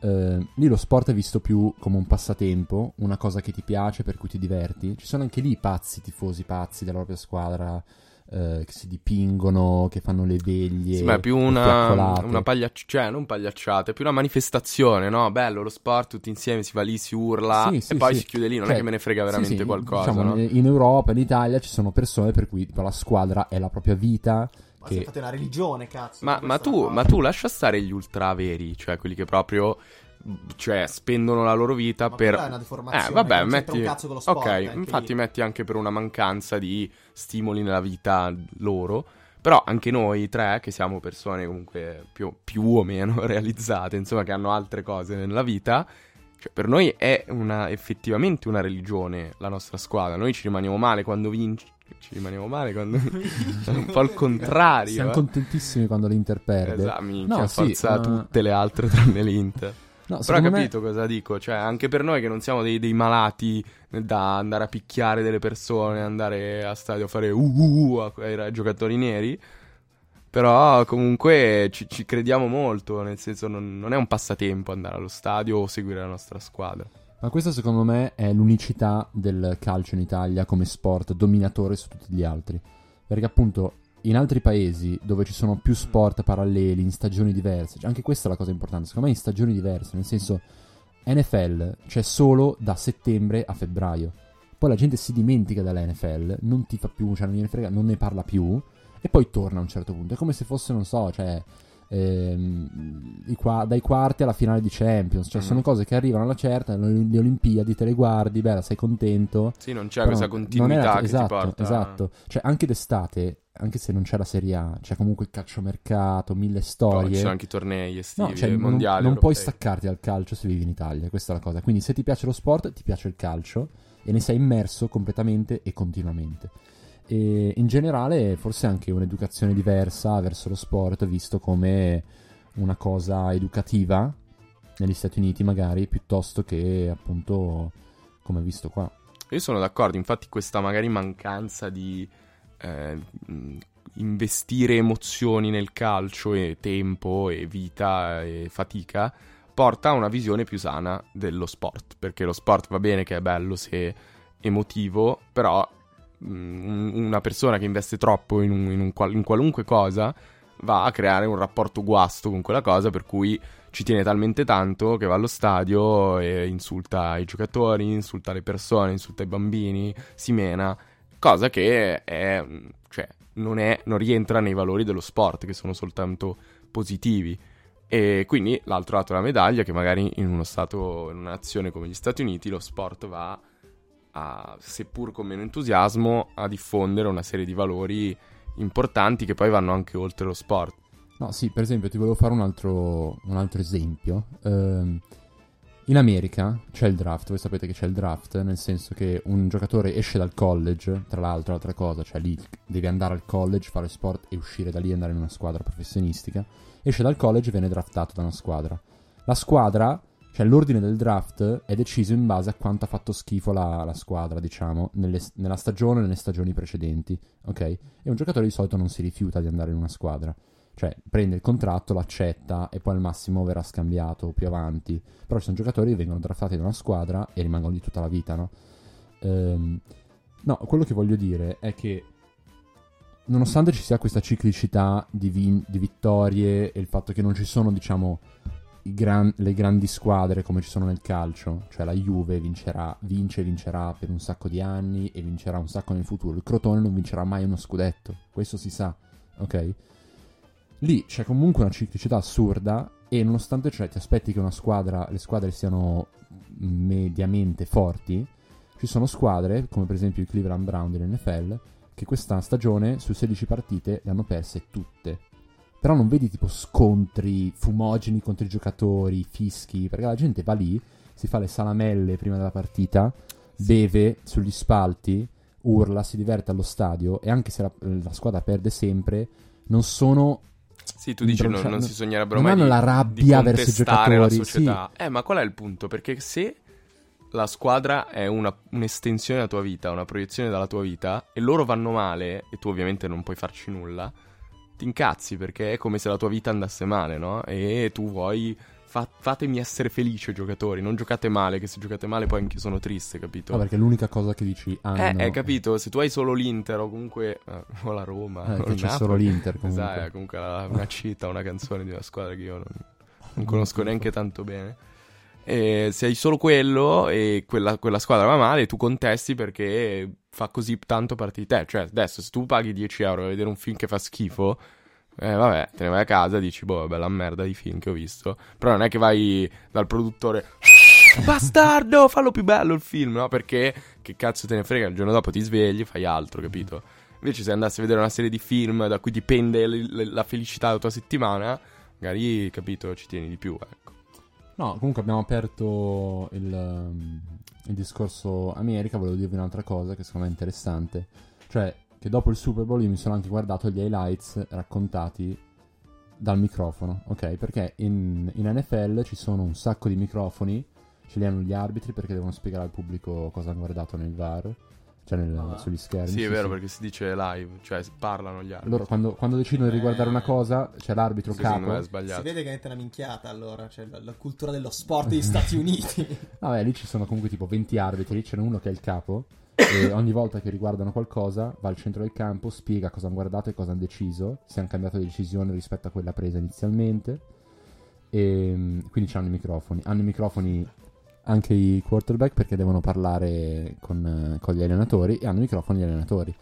eh, lì lo sport è visto più come un passatempo, una cosa che ti piace, per cui ti diverti. Ci sono anche lì i pazzi, tifosi pazzi della propria squadra, eh, che si dipingono, che fanno le veglie. Sì, ma è più una, una pagliacciata, cioè non pagliacciata, è più una manifestazione, no? Bello lo sport, tutti insieme si va lì, si urla Sì, e sì, poi sì. si chiude lì, non Cioè, è che me ne frega veramente sì, qualcosa, diciamo, no? In Europa, in Italia ci sono persone per cui tipo, la squadra è la propria vita. Ma che- se fate una religione, cazzo. Ma, ma tu, ma tu lascia stare gli ultra veri, cioè quelli che proprio cioè, spendono la loro vita Ma per... è una deformazione, Eh, vabbè, non c'entra metti... un cazzo con lo sport, ok, anche infatti lì. metti anche per una mancanza di stimoli nella vita loro. Però anche noi tre, che siamo persone comunque più, più o meno realizzate, insomma, che hanno altre cose nella vita, Cioè, per noi è una, effettivamente una religione la nostra squadra. Noi ci rimaniamo male quando vince. Ci rimaniamo male quando. un po' il contrario. Siamo eh. contentissimi quando l'Inter perde. Esatto, minchia, No, forza sì, ma- tutte le altre tranne l'Inter. No, Però hai secondo me- capito cosa dico? Cioè, anche per noi che non siamo dei, dei malati da andare a picchiare delle persone, andare a stadio a fare uh, uh, uh a- ai giocatori neri. Però comunque ci, ci crediamo molto, nel senso non, non è un passatempo andare allo stadio o seguire la nostra squadra. Ma questa secondo me è l'unicità del calcio in Italia come sport dominatore su tutti gli altri. Perché appunto in altri paesi dove ci sono più sport paralleli, in stagioni diverse, cioè anche questa è la cosa importante, secondo me in stagioni diverse, nel senso NFL c'è solo da settembre a febbraio. Poi la gente si dimentica della NFL, non ti fa più, cioè non frega, non ne parla più e poi torna a un certo punto. È come se fosse, non so, cioè ehm, i qua- dai quarti alla finale di Champions, cioè Mm. sono cose che arrivano alla certa, le, Olimpiadi te le guardi, bella, sei contento. Sì, non c'è questa non continuità la- che esatto, porta... Esatto, cioè anche d'estate, anche se non c'è la Serie A, c'è comunque il calciomercato, mille Poi storie. ci sono anche i tornei estivi, No, cioè, non, mondiali, non puoi europei. staccarti dal calcio se vivi in Italia, questa è la cosa. Quindi se ti piace lo sport, ti piace il calcio e ne sei immerso completamente e continuamente. E in generale forse anche un'educazione diversa verso lo sport visto come una cosa educativa negli Stati Uniti magari piuttosto che appunto come visto qua. Io sono d'accordo, infatti questa magari mancanza di eh, investire emozioni nel calcio e tempo e vita e fatica porta a una visione più sana dello sport, perché lo sport va bene che è bello se emotivo, però una persona che investe troppo in, un- in un qual- in qualunque cosa va a creare un rapporto guasto con quella cosa per cui ci tiene talmente tanto che va allo stadio e insulta i giocatori, insulta le persone, insulta i bambini, si mena, cosa che è, cioè, non, è, non rientra nei valori dello sport, che sono soltanto positivi. E quindi l'altro lato della medaglia è che magari in uno stato, in una nazione come gli Stati Uniti, lo sport va a, seppur con meno entusiasmo, a diffondere una serie di valori importanti che poi vanno anche oltre lo sport. No, sì, per esempio ti volevo fare un altro, un altro esempio. Ehm, in America c'è il draft, voi sapete che c'è il draft, nel senso che un giocatore esce dal college, tra l'altro altra cosa, cioè lì devi andare al college, fare sport e uscire da lì e andare in una squadra professionistica. Esce dal college e viene draftato da una squadra. La squadra, cioè l'ordine del draft è deciso in base a quanto ha fatto schifo la, la squadra, diciamo, nelle- nella stagione e nelle stagioni precedenti, ok? E un giocatore di solito non si rifiuta di andare in una squadra. Cioè, prende il contratto, l'accetta e poi al massimo verrà scambiato più avanti. Però ci sono giocatori che vengono draftati da una squadra e rimangono lì tutta la vita, no? Ehm, no, quello che voglio dire è che nonostante ci sia questa ciclicità di, vin- di vittorie e il fatto che non ci sono, diciamo, gran- le grandi squadre come ci sono nel calcio, cioè la Juve vincerà, vince e vincerà per un sacco di anni e vincerà un sacco nel futuro. Il Crotone non vincerà mai uno scudetto, questo si sa, ok? Lì c'è comunque una ciclicità assurda e nonostante cioè, ti aspetti che una squadra, le squadre siano mediamente forti, ci sono squadre, come per esempio i Cleveland Brown dell'NFL, che questa stagione su 16 partite le hanno perse tutte. Però non vedi tipo scontri fumogeni contro i giocatori, fischi, perché la gente va lì, si fa le salamelle prima della partita, beve sugli spalti, urla, si diverte allo stadio e anche se la, la squadra perde sempre, non sono Sì, tu dici non, non si sognerebbero non mai hanno di, la rabbia di verso i contestare la giocatori, società. Eh, ma qual è il punto? Perché se la squadra è una- un'estensione della tua vita, una proiezione della tua vita, e loro vanno male, e tu ovviamente non puoi farci nulla, ti incazzi perché è come se la tua vita andasse male, no? E tu vuoi... fa- fatemi essere felice, giocatori, non giocate male, che se giocate male poi anche sono triste, capito? No, perché l'unica cosa che dici hanno. Eh, hai capito? Se tu hai solo l'Inter o comunque eh, o la Roma, Eh, o c'è Napoli, solo l'Inter comunque. Esatto, è comunque la- una cita, una canzone di una squadra che io non, non conosco neanche tanto bene. E se hai solo quello e quella, quella squadra va male, tu contesti perché fa così tanto parte di te. Cioè, adesso se tu paghi 10 euro per vedere un film che fa schifo, eh, vabbè, te ne vai a casa e dici, boh, bella merda di film che ho visto. Però non è che vai dal produttore, bastardo, fallo più bello il film, no? Perché che cazzo te ne frega, il giorno dopo ti svegli, fai altro, capito? Invece se andassi a vedere una serie di film da cui dipende l- l- la felicità della tua settimana, magari, capito, ci tieni di più, ecco. No, comunque abbiamo aperto il, um, il discorso America, volevo dirvi un'altra cosa che secondo me è interessante. Cioè, che dopo il Super Bowl io mi sono anche guardato gli highlights raccontati dal microfono, ok? Perché in, in NFL ci sono un sacco di microfoni, ce li hanno gli arbitri perché devono spiegare al pubblico cosa hanno guardato nel VAR, cioè nel- Ah. sugli schermi. Sì, è vero, perché si dice live, cioè parlano gli altri. Loro quando, quando decidono di riguardare una Eh. cosa, c'è l'arbitro Sì, capo. Si vede che è una minchiata allora, cioè la, la cultura dello sport degli Stati Uniti. Vabbè, lì ci sono comunque tipo 20 arbitri, ce n'è uno che è il capo e ogni volta che riguardano qualcosa va al centro del campo, spiega cosa hanno guardato e cosa hanno deciso, se hanno cambiato decisione rispetto a quella presa inizialmente. E mm, quindi hanno i microfoni. Hanno i microfoni anche i quarterback perché devono parlare con, eh, con gli allenatori e hanno i microfoni gli allenatori.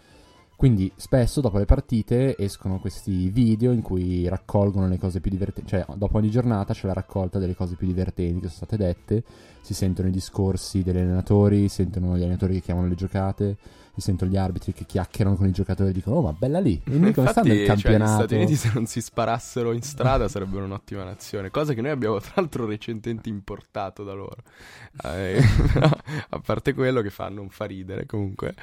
Quindi spesso dopo le partite escono questi video in cui raccolgono le cose più divertenti, cioè dopo ogni giornata c'è la raccolta delle cose più divertenti che sono state dette, si sentono i discorsi degli allenatori, sentono gli allenatori che chiamano le giocate, si sentono gli arbitri che chiacchierano con i giocatori e dicono oh ma bella lì, dimmi come sta Infatti, nel cioè, gli campionato. Stati Uniti se non si sparassero in strada sarebbero un'ottima nazione, cosa che noi abbiamo tra l'altro recentemente importato da loro. Eh, a parte quello che fa non fa ridere comunque.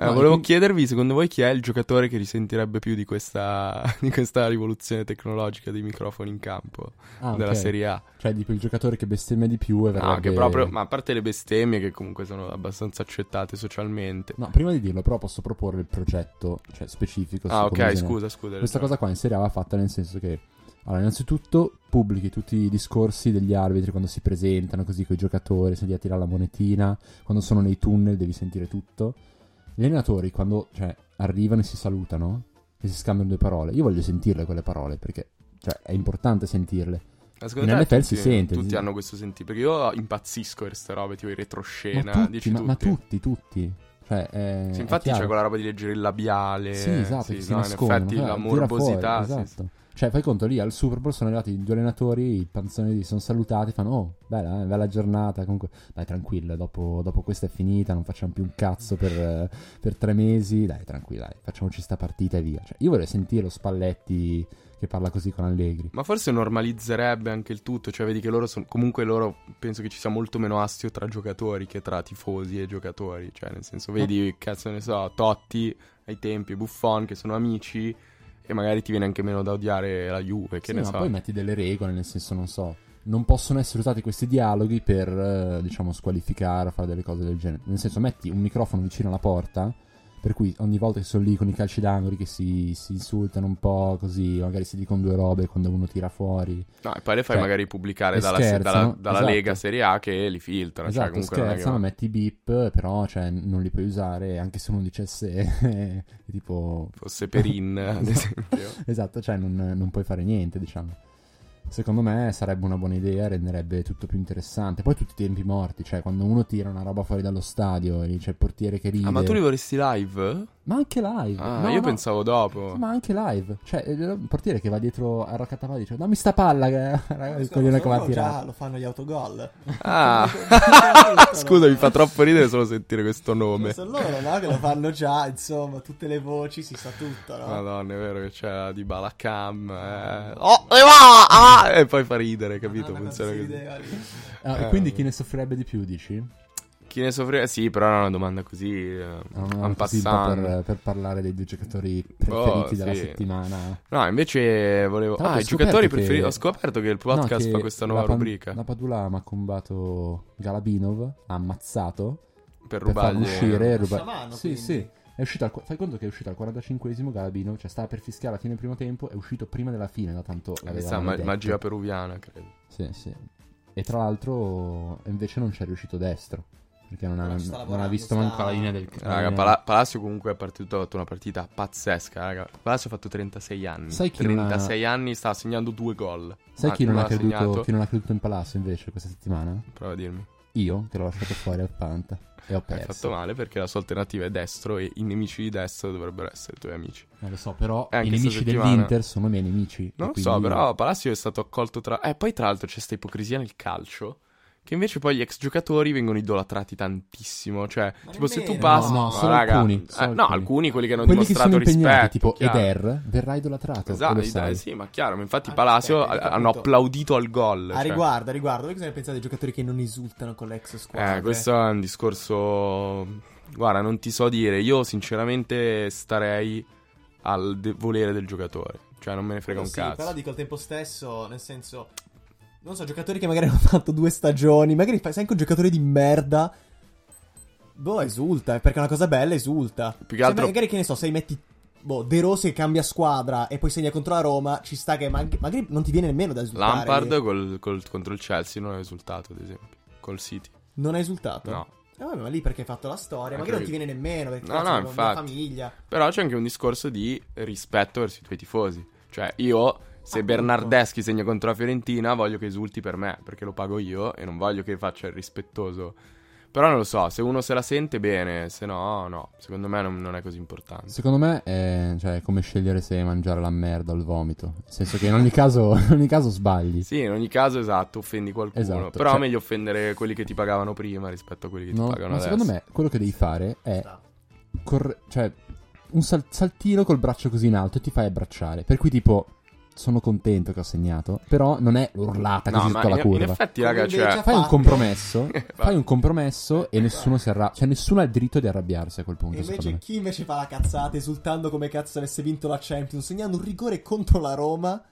Eh, No, volevo quindi- chiedervi, secondo voi, chi è il giocatore che risentirebbe più di questa, di questa rivoluzione tecnologica dei microfoni in campo Ah, della ok. Serie A? Cioè tipo il giocatore che bestemmia di più e Ah, verrebbe... che proprio, ma a parte le bestemmie che comunque sono abbastanza accettate socialmente. No, prima di dirlo però posso proporre il progetto, cioè specifico. ah, ok, scusa, scusa. Questa cosa qua in Serie A va fatta nel senso che, allora, innanzitutto pubblichi tutti i discorsi degli arbitri quando si presentano, così con i giocatori, se a tirare la monetina, quando sono nei tunnel devi sentire tutto. Gli allenatori quando, cioè, arrivano e si salutano e si scambiano due parole, io voglio sentirle quelle parole perché, cioè, è importante sentirle. Secondo In NFL tutti, si sente, tutti si- hanno questo sentire? Perché io impazzisco per queste robe, tipo i retroscena, ma tutti, ma, tutti. ma tutti, tutti. Cioè, è, Sì, infatti c'è quella roba di leggere il labiale. Sì, esatto, sì, no, in effetti Guarda, la morbosità, fuori, sì, esatto. Cioè, fai conto lì al Super Bowl sono arrivati due allenatori, i panzoni sono salutati, fanno "Oh, bella, eh, bella giornata". Comunque, dai, tranquillo, dopo, dopo questa è finita, non facciamo più un cazzo per, eh, per tre mesi. Dai, tranquillo, dai, facciamoci sta partita e via. Cioè, io vorrei sentire lo Spalletti che parla così con Allegri. Ma forse normalizzerebbe anche il tutto, cioè vedi che loro sono comunque loro penso che ci sia molto meno astio tra giocatori che tra tifosi e giocatori, cioè nel senso vedi cazzo ne so, Totti ai tempi, Buffon che sono amici e magari ti viene anche meno da odiare la Juve, che Sì, ne ma so. poi metti delle regole, nel senso, non so, non possono essere usati questi dialoghi per, eh, diciamo, squalificare o fare delle cose del genere. Nel senso, metti un microfono vicino alla porta, per cui ogni volta che sono lì con i calci d'angoli che si, si insultano un po' così, magari si dicono due robe quando uno tira fuori. No, e poi le fai Cioè, magari pubblicare dalla, scherzano, dalla- dalla esatto. Lega Serie A che li filtra, cioè esatto, comunque non è che- scherzano, metti i beep, però cioè, non li puoi usare anche se uno dicesse tipo... fosse Perin, ad esempio. Esatto, cioè non, non puoi fare niente, diciamo. Secondo me sarebbe una buona idea, renderebbe tutto più interessante. Poi tutti i tempi morti, cioè quando uno tira una roba fuori dallo stadio e c'è il portiere che ride. Ah, ma tu li vorresti live? Ma anche live. Ah, No, io no. pensavo dopo. Sì, ma anche live. Cioè, il portiere che va dietro a Roccatava dice dammi sta palla che raga, il coglione che va a tirare. lo fanno gli autogol. Ah, scusa, mi fa troppo ridere solo sentire questo nome. Sono loro, no? Che lo fanno già, insomma, tutte le voci, si sa tutto, no? Madonna, è vero che c'è di Balacam. Eh. Oh, e va! Ah! E poi fa ridere, capito? Madonna, Funziona così. Ah, e quindi chi ne soffrirebbe di più, dici? Chi ne soffre? Sì, però era una domanda così. Eh, No, così un po' passant. per, per parlare dei due giocatori preferiti Oh, della sì. settimana. No, invece volevo. Tra Ah, i giocatori che- preferiti. Ho scoperto che il podcast No, che fa questa nuova la Pan- rubrica La Padula mi ha combato Galabinov, ha ammazzato per per rubargli. uscire. Grossa ruba- mano, sì, quindi. sì. È uscito al, fai conto che è uscito al 45esimo Galabinov, cioè stava per fischiare alla fine del primo tempo, è uscito prima della fine, da tanto Questa l'avevamo ma- magia peruviana, credo. Sì, sì. E tra l'altro invece non c'è riuscito destro, perché non ha, non ha visto sta- manco la linea del la Raga, Pala- Palacio comunque è partito ha fatto una partita pazzesca, raga. Palacio ha fatto 36 anni. Sai chi non ha- 36 anni sta segnando due gol. Sai chi non, ha creduto, segnato? chi non ha creduto in Palazzo invece questa settimana? Prova a dirmi. Io, che l'ho lasciato fuori al Panta. E ho Hai perso. fatto male perché la sua alternativa è destro e i nemici di destro dovrebbero essere i tuoi amici. Non lo so, però i nemici dell'Inter sono i miei nemici. Non lo so, quindi- però Palacio è stato accolto tra... Eh, poi tra l'altro c'è sta ipocrisia nel calcio che invece poi gli ex giocatori vengono idolatrati tantissimo. Cioè, Ma tipo, se tu passi. No, no, solo raga, alcuni, eh, solo no, alcuni. alcuni quelli che hanno Quelli che dimostrato sono impegnati, rispetto. tipo chiaro. Eder, verrà idolatrato. Esatto, dai, sai. sì, ma chiaro, ma infatti Ah, Palacio hai hanno capito. applaudito al gol. A cioè. riguardo, a riguardo, voi cosa ne pensate dei giocatori che non esultano con l'ex squadra? Eh, questo è un discorso. Guarda, non ti so dire. Io, sinceramente, starei al de- volere del giocatore. Cioè, non me ne frega un sì, cazzo. Però dico al tempo stesso, nel senso... Non so, giocatori che magari hanno fatto due stagioni, magari fai anche un giocatore di merda... Boh, esulta, eh, perché è una cosa bella, esulta. Più che altro- magari, che ne so, se metti... Boh, De Rossi che cambia squadra e poi segna contro la Roma, ci sta che mag- magari non ti viene nemmeno da esultare. Lampard col- col- contro il Chelsea non ha risultato, ad esempio. Col City. Non hai esultato? No. Eh, vabbè, ma lì perché hai fatto la storia, Eh, magari non ti viene nemmeno, perché No, no, infatti. famiglia. Però c'è anche un discorso di rispetto verso i tuoi tifosi. Cioè, io, se. Bernardeschi segna contro la Fiorentina, voglio che esulti per me, perché lo pago io e non voglio che faccia il rispettoso. Però non lo so, se uno se la sente bene, se no, no. Secondo me non, non è così importante. Secondo me è, cioè, è come scegliere se mangiare la merda o il vomito. Nel senso che in ogni caso, in ogni caso sbagli. Sì, in ogni caso, esatto, offendi qualcuno. Esatto, Però cioè- è meglio offendere quelli che ti pagavano prima rispetto a quelli che No, ti pagano ma adesso. secondo me quello che devi fare è corre- cioè, un sal- saltino col braccio così in alto e ti fai abbracciare. Per cui, tipo, sono contento che ho segnato, però non è l'urlata No, così ma tutta la in, in curva. effetti, Come raga, cioè... Fai un compromesso, Va. fai un compromesso e nessuno si arrabbia. Cioè, nessuno ha il diritto di arrabbiarsi a quel punto. E invece chi invece fa la cazzata esultando come cazzo avesse vinto la Champions, segnando un rigore contro la Roma.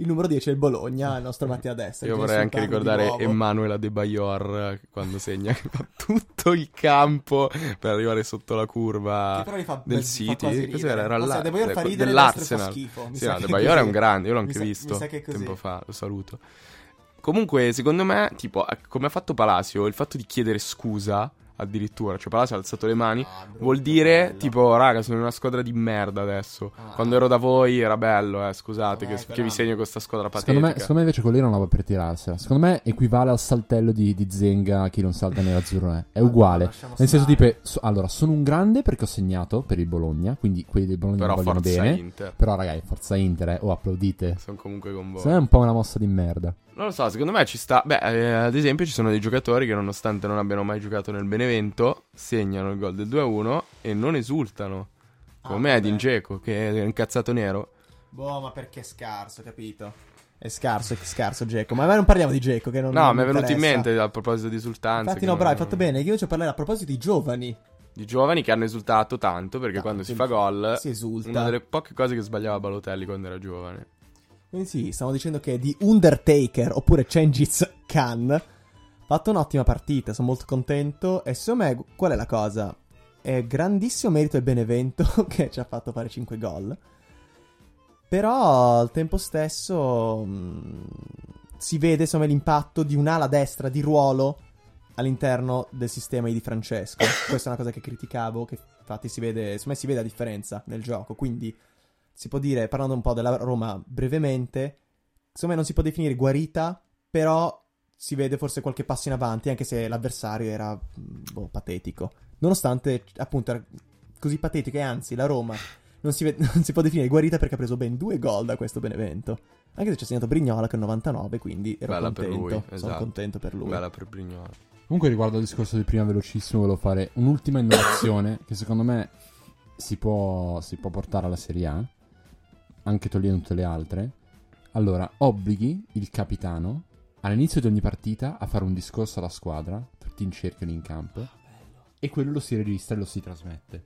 Il numero 10 è il Bologna, il nostro Mattia Destra. Io vorrei anche ricordare. Emanuela De Bayor eh, quando segna che fa tutto il campo per arrivare sotto la curva fa- del fa City. Cos'era? Era là- sai, De Bayor fa de- ridere, fa dell'Arsenal. schifo. Mi Sì, no, De Bayor è un grande, io l'ho anche sa- visto tempo fa, lo saluto. Comunque, secondo me, tipo, eh, come ha fatto Palacio, il fatto di chiedere scusa addirittura, cioè Palacio ha alzato le mani, Ah, brutto, vuol dire bello. tipo, raga, sono in una squadra di merda adesso. Ah. Quando ero da voi era bello, eh, scusate, Eh, che, che vi segno questa squadra patetica. Secondo me, secondo me invece quello lì non la per tirarsela. Secondo me equivale al saltello di, di Zenga a chi non salta nell'azzurro. È, è uguale. lasciamo Nel senso, tipo, so- allora, sono un grande perché ho segnato per il Bologna. Quindi quelli del Bologna Però mi vogliono forza bene. Inter. Però, ragazzi, forza Inter, eh. O applaudite. Sono comunque con voi. Secondo me è un po' una mossa di merda. Non lo so, secondo me ci sta. Beh, eh, ad esempio, ci sono dei giocatori che, nonostante non abbiano mai giocato nel Benevento, segnano il gol del 2-1 e non esultano. Come Ah, Edin. Dzeko, che è incazzato nero. Boh, ma perché è scarso, capito? È scarso, è scarso Geco. Ma non parliamo di Geco, che non No, non mi è venuto in interessa. mente a proposito di esultanze. Infatti, no, bravo, hai fatto bene. Io invece parlare a proposito di giovani. Di giovani che hanno esultato tanto perché Tanto, quando si fa gol. si esulta. Una delle poche cose che sbagliava Balotelli quando era giovane. Quindi sì, stiamo dicendo che di Undertaker oppure Cengiz Khan ha fatto un'ottima partita, sono molto contento e secondo me qual è la cosa? È grandissimo merito del Benevento che ci ha fatto fare 5 gol. Però al tempo stesso mh, si vede insomma l'impatto di un'ala destra di ruolo all'interno del sistema di Francesco. Questa è una cosa che criticavo, che infatti si vede, me si vede la differenza nel gioco, quindi si può dire, parlando un po' della Roma brevemente, secondo me non si può definire guarita, però si vede forse qualche passo in avanti, anche se l'avversario era mh, boh, patetico. Nonostante, appunto, era così patetico, e anzi, la Roma non si, ve- non si può definire guarita perché ha preso ben due gol da questo Benevento. Anche se ci ha segnato Brignola che è il 99, quindi ero Bella per contento. lui, Sono esatto. contento per lui. Bella per Brignolo. Comunque, riguardo al discorso di prima velocissimo, volevo fare un'ultima innovazione che secondo me si può, si può portare alla Serie A, anche togliendo tutte le altre. Allora, obblighi il capitano all'inizio di ogni partita a fare un discorso alla squadra, tutti in cerchio lì in campo, e quello lo si registra e lo si trasmette.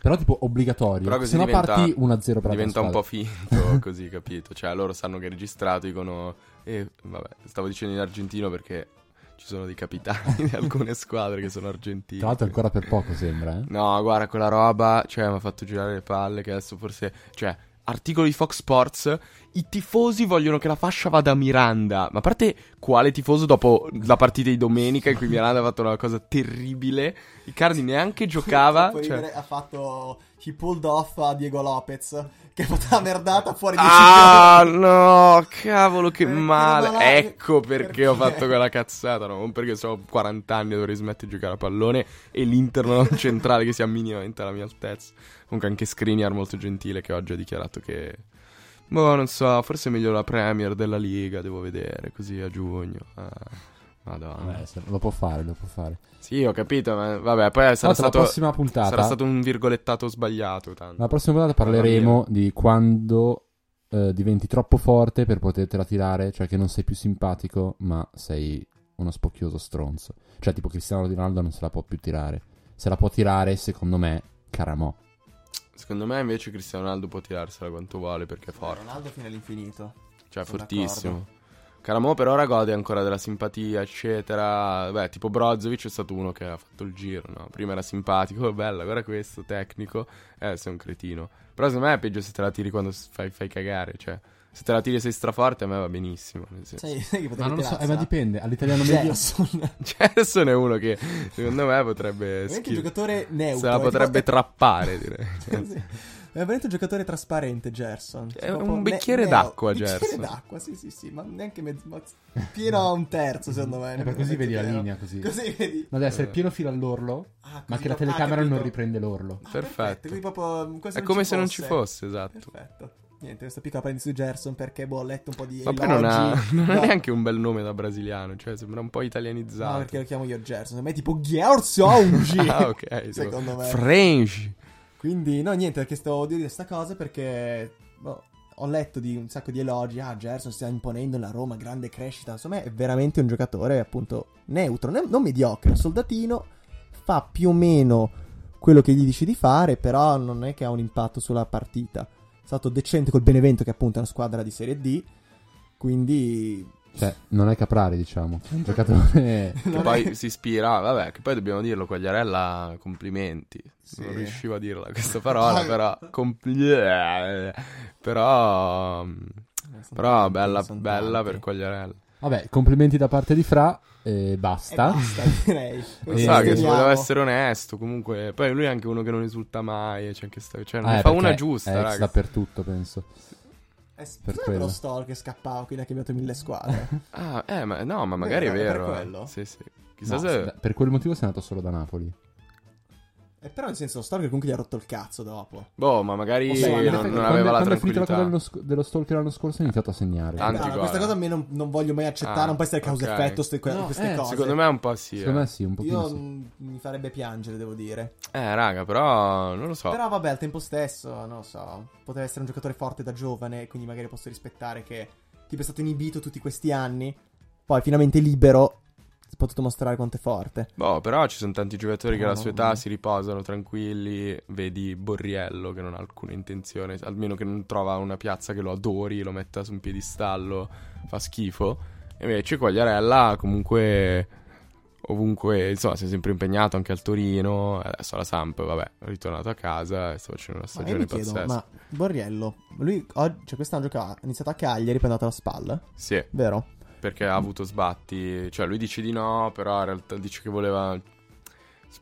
Però tipo obbligatorio, Però se no diventa- parti 1-0 per Diventa un po' finto così, capito? Cioè, loro sanno che è registrato, dicono... E vabbè, stavo dicendo in argentino perché ci sono dei capitani di alcune squadre che sono argentini. Tra l'altro ancora per poco sembra, eh. No, guarda, quella roba, cioè, mi ha fatto girare le palle che adesso forse... Cioè, articoli di Fox Sports, i tifosi vogliono che la fascia vada a Miranda. Ma a parte quale tifoso dopo la partita di domenica in cui Miranda ha fatto una cosa terribile, Icardi neanche giocava... Poi cioè- ridere, ha fatto. He pulled off a Diego Lopez. Che ha fatto la merdata fuori di Ah no, cavolo che Perché male. ha- Ecco perché, perché? ho fatto quella cazzata, no? Non perché sono 40 anni e dovrei smettere di giocare a pallone e l'Inter non ha un centrale che sia minimamente alla mia altezza. Comunque anche Skriniar molto gentile che oggi ha dichiarato che... Boh, non so, forse è meglio la Premier della Liga, devo vedere, così a giugno. Ah, Madonna. Vabbè, lo può fare, lo può fare. Sì, ho capito, ma vabbè, poi sarà stato, la prossima puntata, sarà stato un virgolettato sbagliato. Tanto. la prossima puntata parleremo di quando eh, diventi troppo forte per potertela tirare, cioè che non sei più simpatico, ma sei uno spocchioso stronzo. Cioè, tipo Cristiano Ronaldo non se la può più tirare. Se la può tirare, secondo me, Caramò. Secondo me invece Cristiano Ronaldo può tirarsela quanto vuole perché è forte. Ronaldo fino all'infinito. Cioè, Sono fortissimo. Caramo per ora gode ancora della simpatia, eccetera. Beh, tipo Brozovic è stato uno che ha fatto il giro, no? Prima era simpatico, bella, guarda questo, tecnico. Eh, sei un cretino. Però secondo me è peggio se te la tiri quando fai, fai cagare, cioè... Se te la tiri sei straforte a me va benissimo. Nel senso. Sai, sai che Ma potrebbe non lo so, eh, ma dipende. All'italiano medio. Gerson. Gerson è uno che secondo me potrebbe... Veramente un giocatore neutro. Se la è tipo- potrebbe trappare, direi. Sì. È veramente un giocatore trasparente, Gerson. È Proprio un ne- bicchiere neo- d'acqua, bicchiere Gerson. d'acqua, sì, sì, sì, ma neanche mezzo. ma pieno a un terzo, secondo me. Eh, per così vedi la Pieno. linea, così. Così vedi. No, deve essere pieno filo all'orlo, Ah, ma che la proprio- telecamera ah, non riprende l'orlo. Ah, Perfetto. Quindi proprio, quasi È come se non ci ci fosse, esatto. Perfetto. Niente, questa piccola parentesi su Gerson perché boh, ho letto un po' di Ma poi non ha, elogi. non ha No, neanche un bel nome da brasiliano, cioè sembra un po' No, italianizzato. perché lo chiamo io Gerson. A me è tipo Gerson. ah, ok. Secondo me. French. Quindi, no, niente, perché sto di dire questa cosa perché boh, ho letto di un sacco di elogi. Ah, Gerson sta imponendo nella Roma, grande crescita. Insomma, è veramente un giocatore appunto neutro, ne- non mediocre, un soldatino. Fa più o meno quello che gli dici di fare, però non è che ha un impatto sulla partita. È stato decente col Benevento, che appunto è una squadra di Serie D. Quindi, Cioè, non è Caprari, diciamo. È un giocatore. Che poi si ispira, vabbè, che poi dobbiamo dirlo, Quagliarella, complimenti. Sì. Non riuscivo a dirla questa parola, però... compli- però... Però bella, Sono bella tanti. per Quagliarella. Vabbè, complimenti da parte di Fra. E E basta. basta, direi. Eh, sa che voleva essere onesto, comunque. Poi lui è anche uno che non risulta mai, c'è anche sta- cioè non Ah, ne eh, fa una giusta, È ex dappertutto, penso. È per per quello. lo Stoll che scappava, quindi ha cambiato mille squadre. Ah, eh, ma no, ma magari è Vero, eh. quello? Sì, sì. Chissà No, se... per quel motivo sei andato solo da Napoli. E però nel senso lo che comunque gli ha rotto il cazzo dopo. Boh, ma magari se- non, non effetti, aveva quando, la quando è finita la cosa tranquillità. dello, sc- dello stalker l'anno scorso, ha iniziato a segnare. Tanti gol. questa cosa a me non, non voglio mai accettare, Ah, non può essere causa-effetto ok. ste- que- No, queste eh, cose. Secondo me un po' sì. Secondo eh. me sì, un pochino Io sì. mi farebbe piangere, devo dire. Eh, raga, però non lo so. Però vabbè, al tempo stesso, non lo so, poteva essere un giocatore forte da giovane, quindi magari posso rispettare che tipo è stato inibito tutti questi anni, poi finalmente libero, è potuto mostrare quanto è forte. Boh, però ci sono tanti giocatori che No, alla sua età no. si riposano tranquilli. Vedi Borriello che non ha alcuna intenzione, almeno che non trova una piazza che lo adori, lo metta su un piedistallo, fa schifo. E invece Quagliarella comunque ovunque, insomma, si è sempre impegnato anche al Torino, adesso alla Samp, vabbè, è ritornato a casa e sta facendo una Ma io stagione mi chiedo, pazzesca. ma Borriello, lui oggi, cioè quest'anno gioca, ha iniziato a Cagliari, poi è andato alla spalla, Sì, vero? Perché ha avuto sbatti, cioè lui dice di no, però in realtà dice che voleva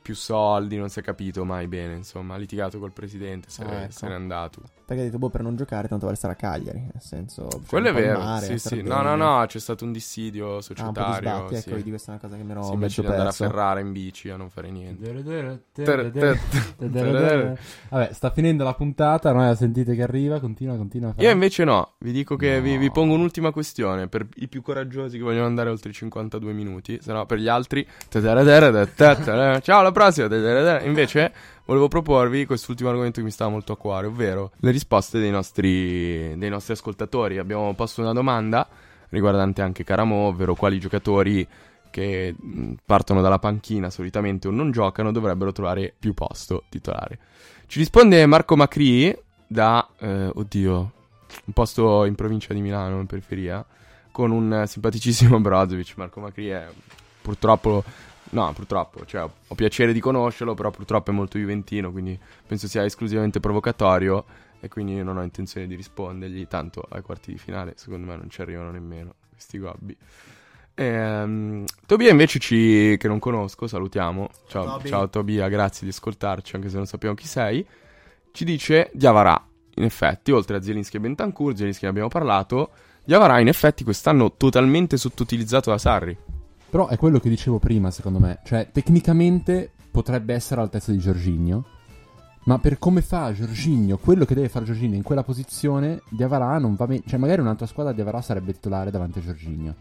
più soldi, non si è capito mai bene, insomma, ha litigato col presidente, se, Ah, ecco. se n'è andato. Perché ha detto, boh, per non giocare tanto vale stare a Cagliari, nel senso... Quello è vero, mare, sì, sì. No, no, no, c'è stato un dissidio Ah, un po' di societario, sbatti, sì. ecco, vedi, questa è una cosa che mi ero Sì, mezzo invece di andare a perso. Ferrara in bici a non fare niente. Vabbè, sta finendo la puntata, noi la sentite che arriva, continua, continua. Io invece no, vi dico che No. vi, vi pongo un'ultima questione per i più coraggiosi che vogliono andare oltre i 52 minuti, se no per gli altri ciao alla prossima. Invece volevo proporvi quest'ultimo argomento che mi stava molto a cuore, ovvero le risposte dei nostri, dei nostri ascoltatori. Abbiamo posto una domanda riguardante anche Caramo, ovvero quali giocatori che mh, partono dalla panchina solitamente o non giocano dovrebbero trovare più posto titolare. Ci risponde Marco Macri da, eh, oddio, un posto in provincia di Milano, in periferia, con un simpaticissimo Brozovic. Marco Macri è purtroppo, no, purtroppo, cioè ho piacere di conoscerlo, però purtroppo è molto juventino, quindi penso sia esclusivamente provocatorio e quindi non ho intenzione di rispondergli, tanto ai quarti di finale secondo me non ci arrivano nemmeno questi gobbi. Ehm, Tobia invece ci, che non conosco, salutiamo. Ciao, Toby. ciao Tobia, grazie di ascoltarci anche se non sappiamo chi sei. Ci dice Diavarà, in effetti, oltre a Zielinski e Bentancur, Zielinski ne abbiamo parlato, Diavarà in effetti quest'anno totalmente sottoutilizzato da Sarri. Però è quello che dicevo prima, secondo me. Cioè, tecnicamente potrebbe essere all'altezza di Giorginio. Ma per come fa Giorginio, quello che deve fare Giorginio in quella posizione, Diavarà non va bene. Cioè, magari un'altra squadra Diavarà sarebbe titolare davanti a Giorginio.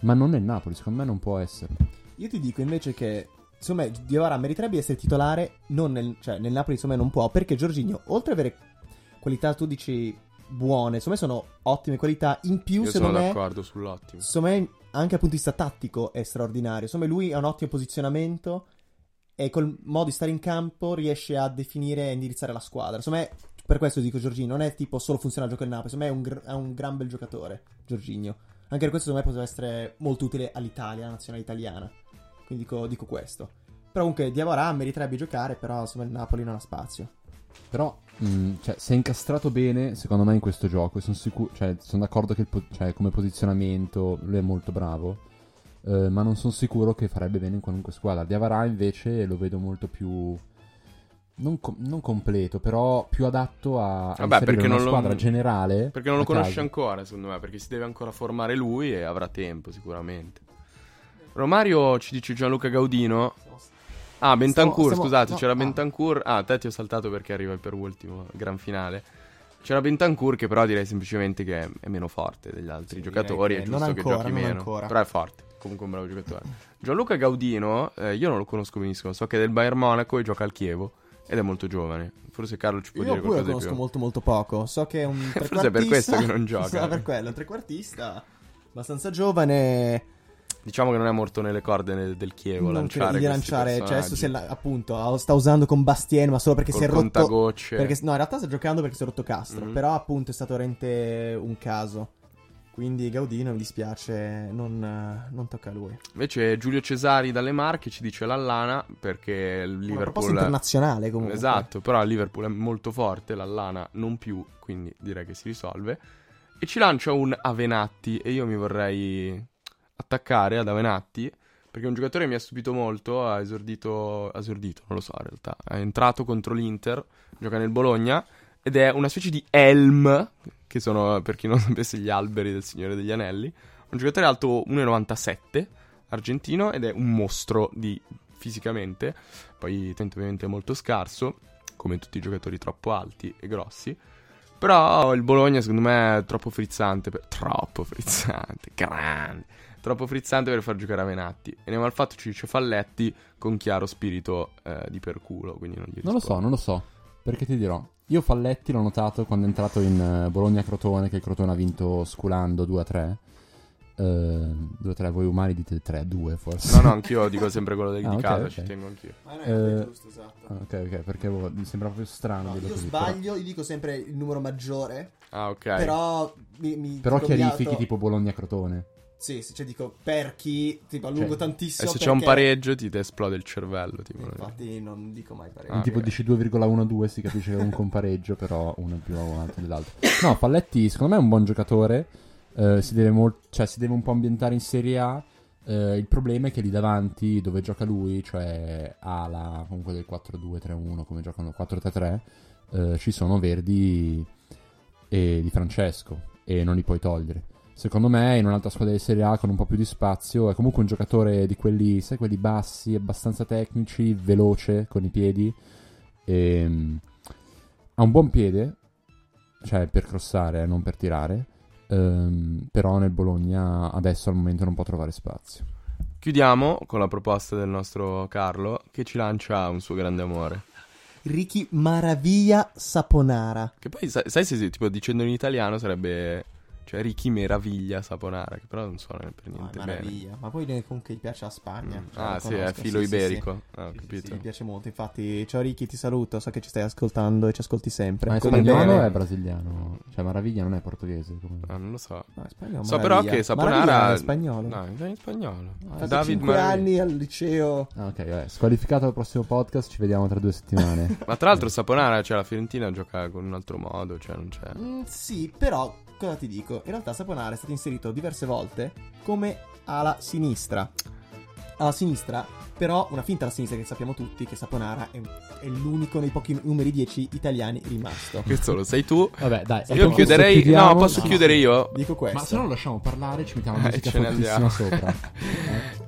Ma non nel Napoli, secondo me non può essere. Io ti dico invece che insomma Diawara meriterebbe di essere titolare, non nel, cioè nel Napoli insomma non può, perché Giorginio, oltre ad avere qualità, tu dici buone, insomma sono ottime qualità, in più Io sono secondo me, d'accordo sull'ottimo. secondo me anche dal punto di vista tattico è straordinario, insomma lui ha un ottimo posizionamento e col modo di stare in campo riesce a definire e indirizzare la squadra, insomma è- per questo dico Giorginio, non è tipo solo funziona al gioco del Napoli, me è un, gr- è un gran bel giocatore, Giorginio. Anche per questo secondo me poteva essere molto utile all'Italia, alla nazionale italiana. Quindi dico, dico questo. Però comunque Diavara meriterebbe giocare, però insomma il Napoli non ha spazio. Però, mh, cioè, si è incastrato bene, secondo me, in questo gioco. Sono sicuro, cioè, sono d'accordo che po- cioè, come posizionamento lui è molto bravo. eh, ma non sono sicuro che farebbe bene in qualunque squadra. Diavara invece lo vedo molto più. Non, com- non completo, però più adatto a, a Vabbè, perché una non lo- squadra generale. Perché non lo conosce caso. ancora, secondo me, perché si deve ancora formare lui e avrà tempo sicuramente. Romario ci dice Gianluca Gaudino. Ah, Bentancur, Stiamo- stiamo- scusate, no, c'era ah. Bentancur. Ah, te ti ho saltato perché arriva per ultimo, gran finale. C'era Bentancur che però direi semplicemente che è, è meno forte degli altri Sì, giocatori, è giusto non che ancora, giochi meno. ancora. Però è forte, comunque un bravo giocatore. Gianluca Gaudino, eh, io non lo conosco benissimo, so che è del Bayern Monaco e gioca al Chievo ed è molto giovane. Forse Carlo ci può Io dire pure qualcosa di conosco più. molto molto poco. So che è un Forse è trequartista. per questo che non gioca. Sarà per quello, un trequartista abbastanza giovane. Diciamo che non è morto nelle corde del Chievo non lanciare di lanciare, cioè adesso personaggi. la- appunto sta usando con Bastien, ma solo perché Col si è rotto contagocce. perché no, in realtà sta giocando perché si è rotto Castro, Mhm. però appunto è stato veramente un caso. Quindi Gaudino mi dispiace, non, non tocca a lui. Invece Giulio Cesari dalle Marche ci dice l'Allana perché il Una proposta Liverpool internazionale comunque. Esatto, però il Liverpool è molto forte, l'Allana non più, quindi direi che si risolve. E ci lancia un Avenatti e io mi vorrei attaccare ad Avenatti perché un giocatore mi ha stupito molto, ha esordito, ha esordito, non lo so in realtà, è entrato contro l'Inter, gioca nel Bologna ed è una specie di Elm, che sono per chi non sapesse gli alberi del Signore degli Anelli, un giocatore alto 1,97, argentino ed è un mostro di fisicamente, poi tento ovviamente è molto scarso, come tutti i giocatori troppo alti e grossi. Però il Bologna secondo me è troppo frizzante, per- troppo frizzante, grande, troppo frizzante per far giocare a Venatti. E ne fatto ci dice Falletti con chiaro spirito eh, di perculo, quindi non gli Non lo so, rispondo. non lo so. Perché ti dirò. Io Falletti l'ho notato quando è entrato in eh, Bologna-Crotone, che il Crotone ha vinto sculando 2-3. Eh, 2-3, voi umani dite 3-2 forse. No, no, anch'io dico sempre quello di, Ah, di ok, casa, ok. ci tengo anch'io. Ah, no, Eh, è giusto, esatto. Ah, ok, ok, perché boh, mi sembra proprio strano. No, io così, sbaglio, io dico sempre il numero maggiore, Ah, ok. però mi, mi Però, però chiarifichi tipo Bologna-Crotone. Sì, sì, cioè dico per chi, tipo allungo Cioè, tantissimo e se c'è un perché- pareggio ti ti esplode il cervello, tipo. Infatti non dico mai pareggio. Ah, tipo dici 2,12 si capisce che è un compareggio, però uno è più alto dell'altro. No, Falletti secondo me è un buon giocatore. eh, si, deve mol- cioè, si deve un po' ambientare in Serie A. eh, il problema è che lì davanti, dove gioca lui, cioè ala comunque del 4-2-3-1, come giocano 4-3-3, eh, ci sono Verdi e Di Francesco e non li puoi togliere. Secondo me, in un'altra squadra di Serie A con un po' più di spazio, è comunque un giocatore di quelli, sai, quelli bassi, abbastanza tecnici, veloce con i piedi. E, ha un buon piede, cioè per crossare, non per tirare. ehm, però nel Bologna adesso al momento non può trovare spazio. Chiudiamo con la proposta del nostro Carlo che ci lancia un suo grande amore. Ricky Maravilla Saponara. Che poi sai, sai se tipo dicendo in italiano sarebbe cioè Ricky Meraviglia Saponara, che però non suona per No, niente bene. meraviglia. Ma poi comunque gli piace la Spagna. Mm. Cioè, Ah, sì, conosco, è filo sì, sì, iberico. Ah, ho Sì, sì, capito. sì, gli piace molto. Infatti, ciao Ricky, ti saluto. So che ci stai ascoltando e ci ascolti sempre. Ma è spagnolo bene. o è brasiliano? Cioè Maraviglia non è portoghese. come- Ah, non lo so. No, è spagnolo, So però che Saponara Maravilla è spagnolo. No, è in spagnolo. Fatto David 5 Maraviglia. anni al liceo. Ah, ok, vabbè. Squalificato al prossimo podcast, ci vediamo tra due settimane. Ma tra l'altro Saponara, cioè la Fiorentina gioca con un altro modo, cioè non c'è. Mm, sì, però cosa ti dico? In realtà Saponara è stato inserito diverse volte come ala sinistra. Alla sinistra, però una finta alla sinistra che sappiamo tutti che Saponara è, è l'unico dei pochi numeri 10 italiani rimasto. Questo lo sai tu. Vabbè, dai. Io chiuderei chiudiamo. No, posso No, chiudere no. io? Dico questo. Ma se no lo lasciamo parlare, ci mettiamo la Eh, musica ne fortissima sopra.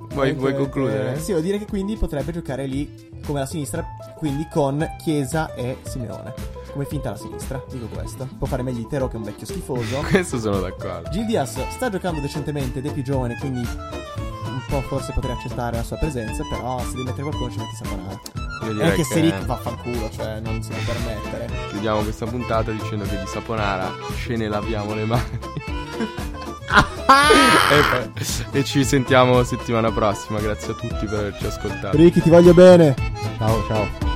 Vuoi, vuoi concludere? eh, sì, vuol dire che quindi potrebbe giocare lì come la sinistra, quindi con Chiesa e Simeone. come finta la sinistra, dico questo. Può fare meglio Itero che è un vecchio schifoso. Questo sono d'accordo. Gil Diaz sta giocando decentemente ed è più giovane, quindi un po' forse potrei accettare la sua presenza, però se devi mettere qualcuno ci metti Saponara. Io E direi anche che Seric vaffanculo, cioè non si può permettere. chiudiamo questa puntata dicendo che di Saponara ce ne laviamo le mani. e, poi- e ci sentiamo settimana prossima. Grazie a tutti per averci ascoltato. Ricky, ti voglio bene. Ciao, ciao.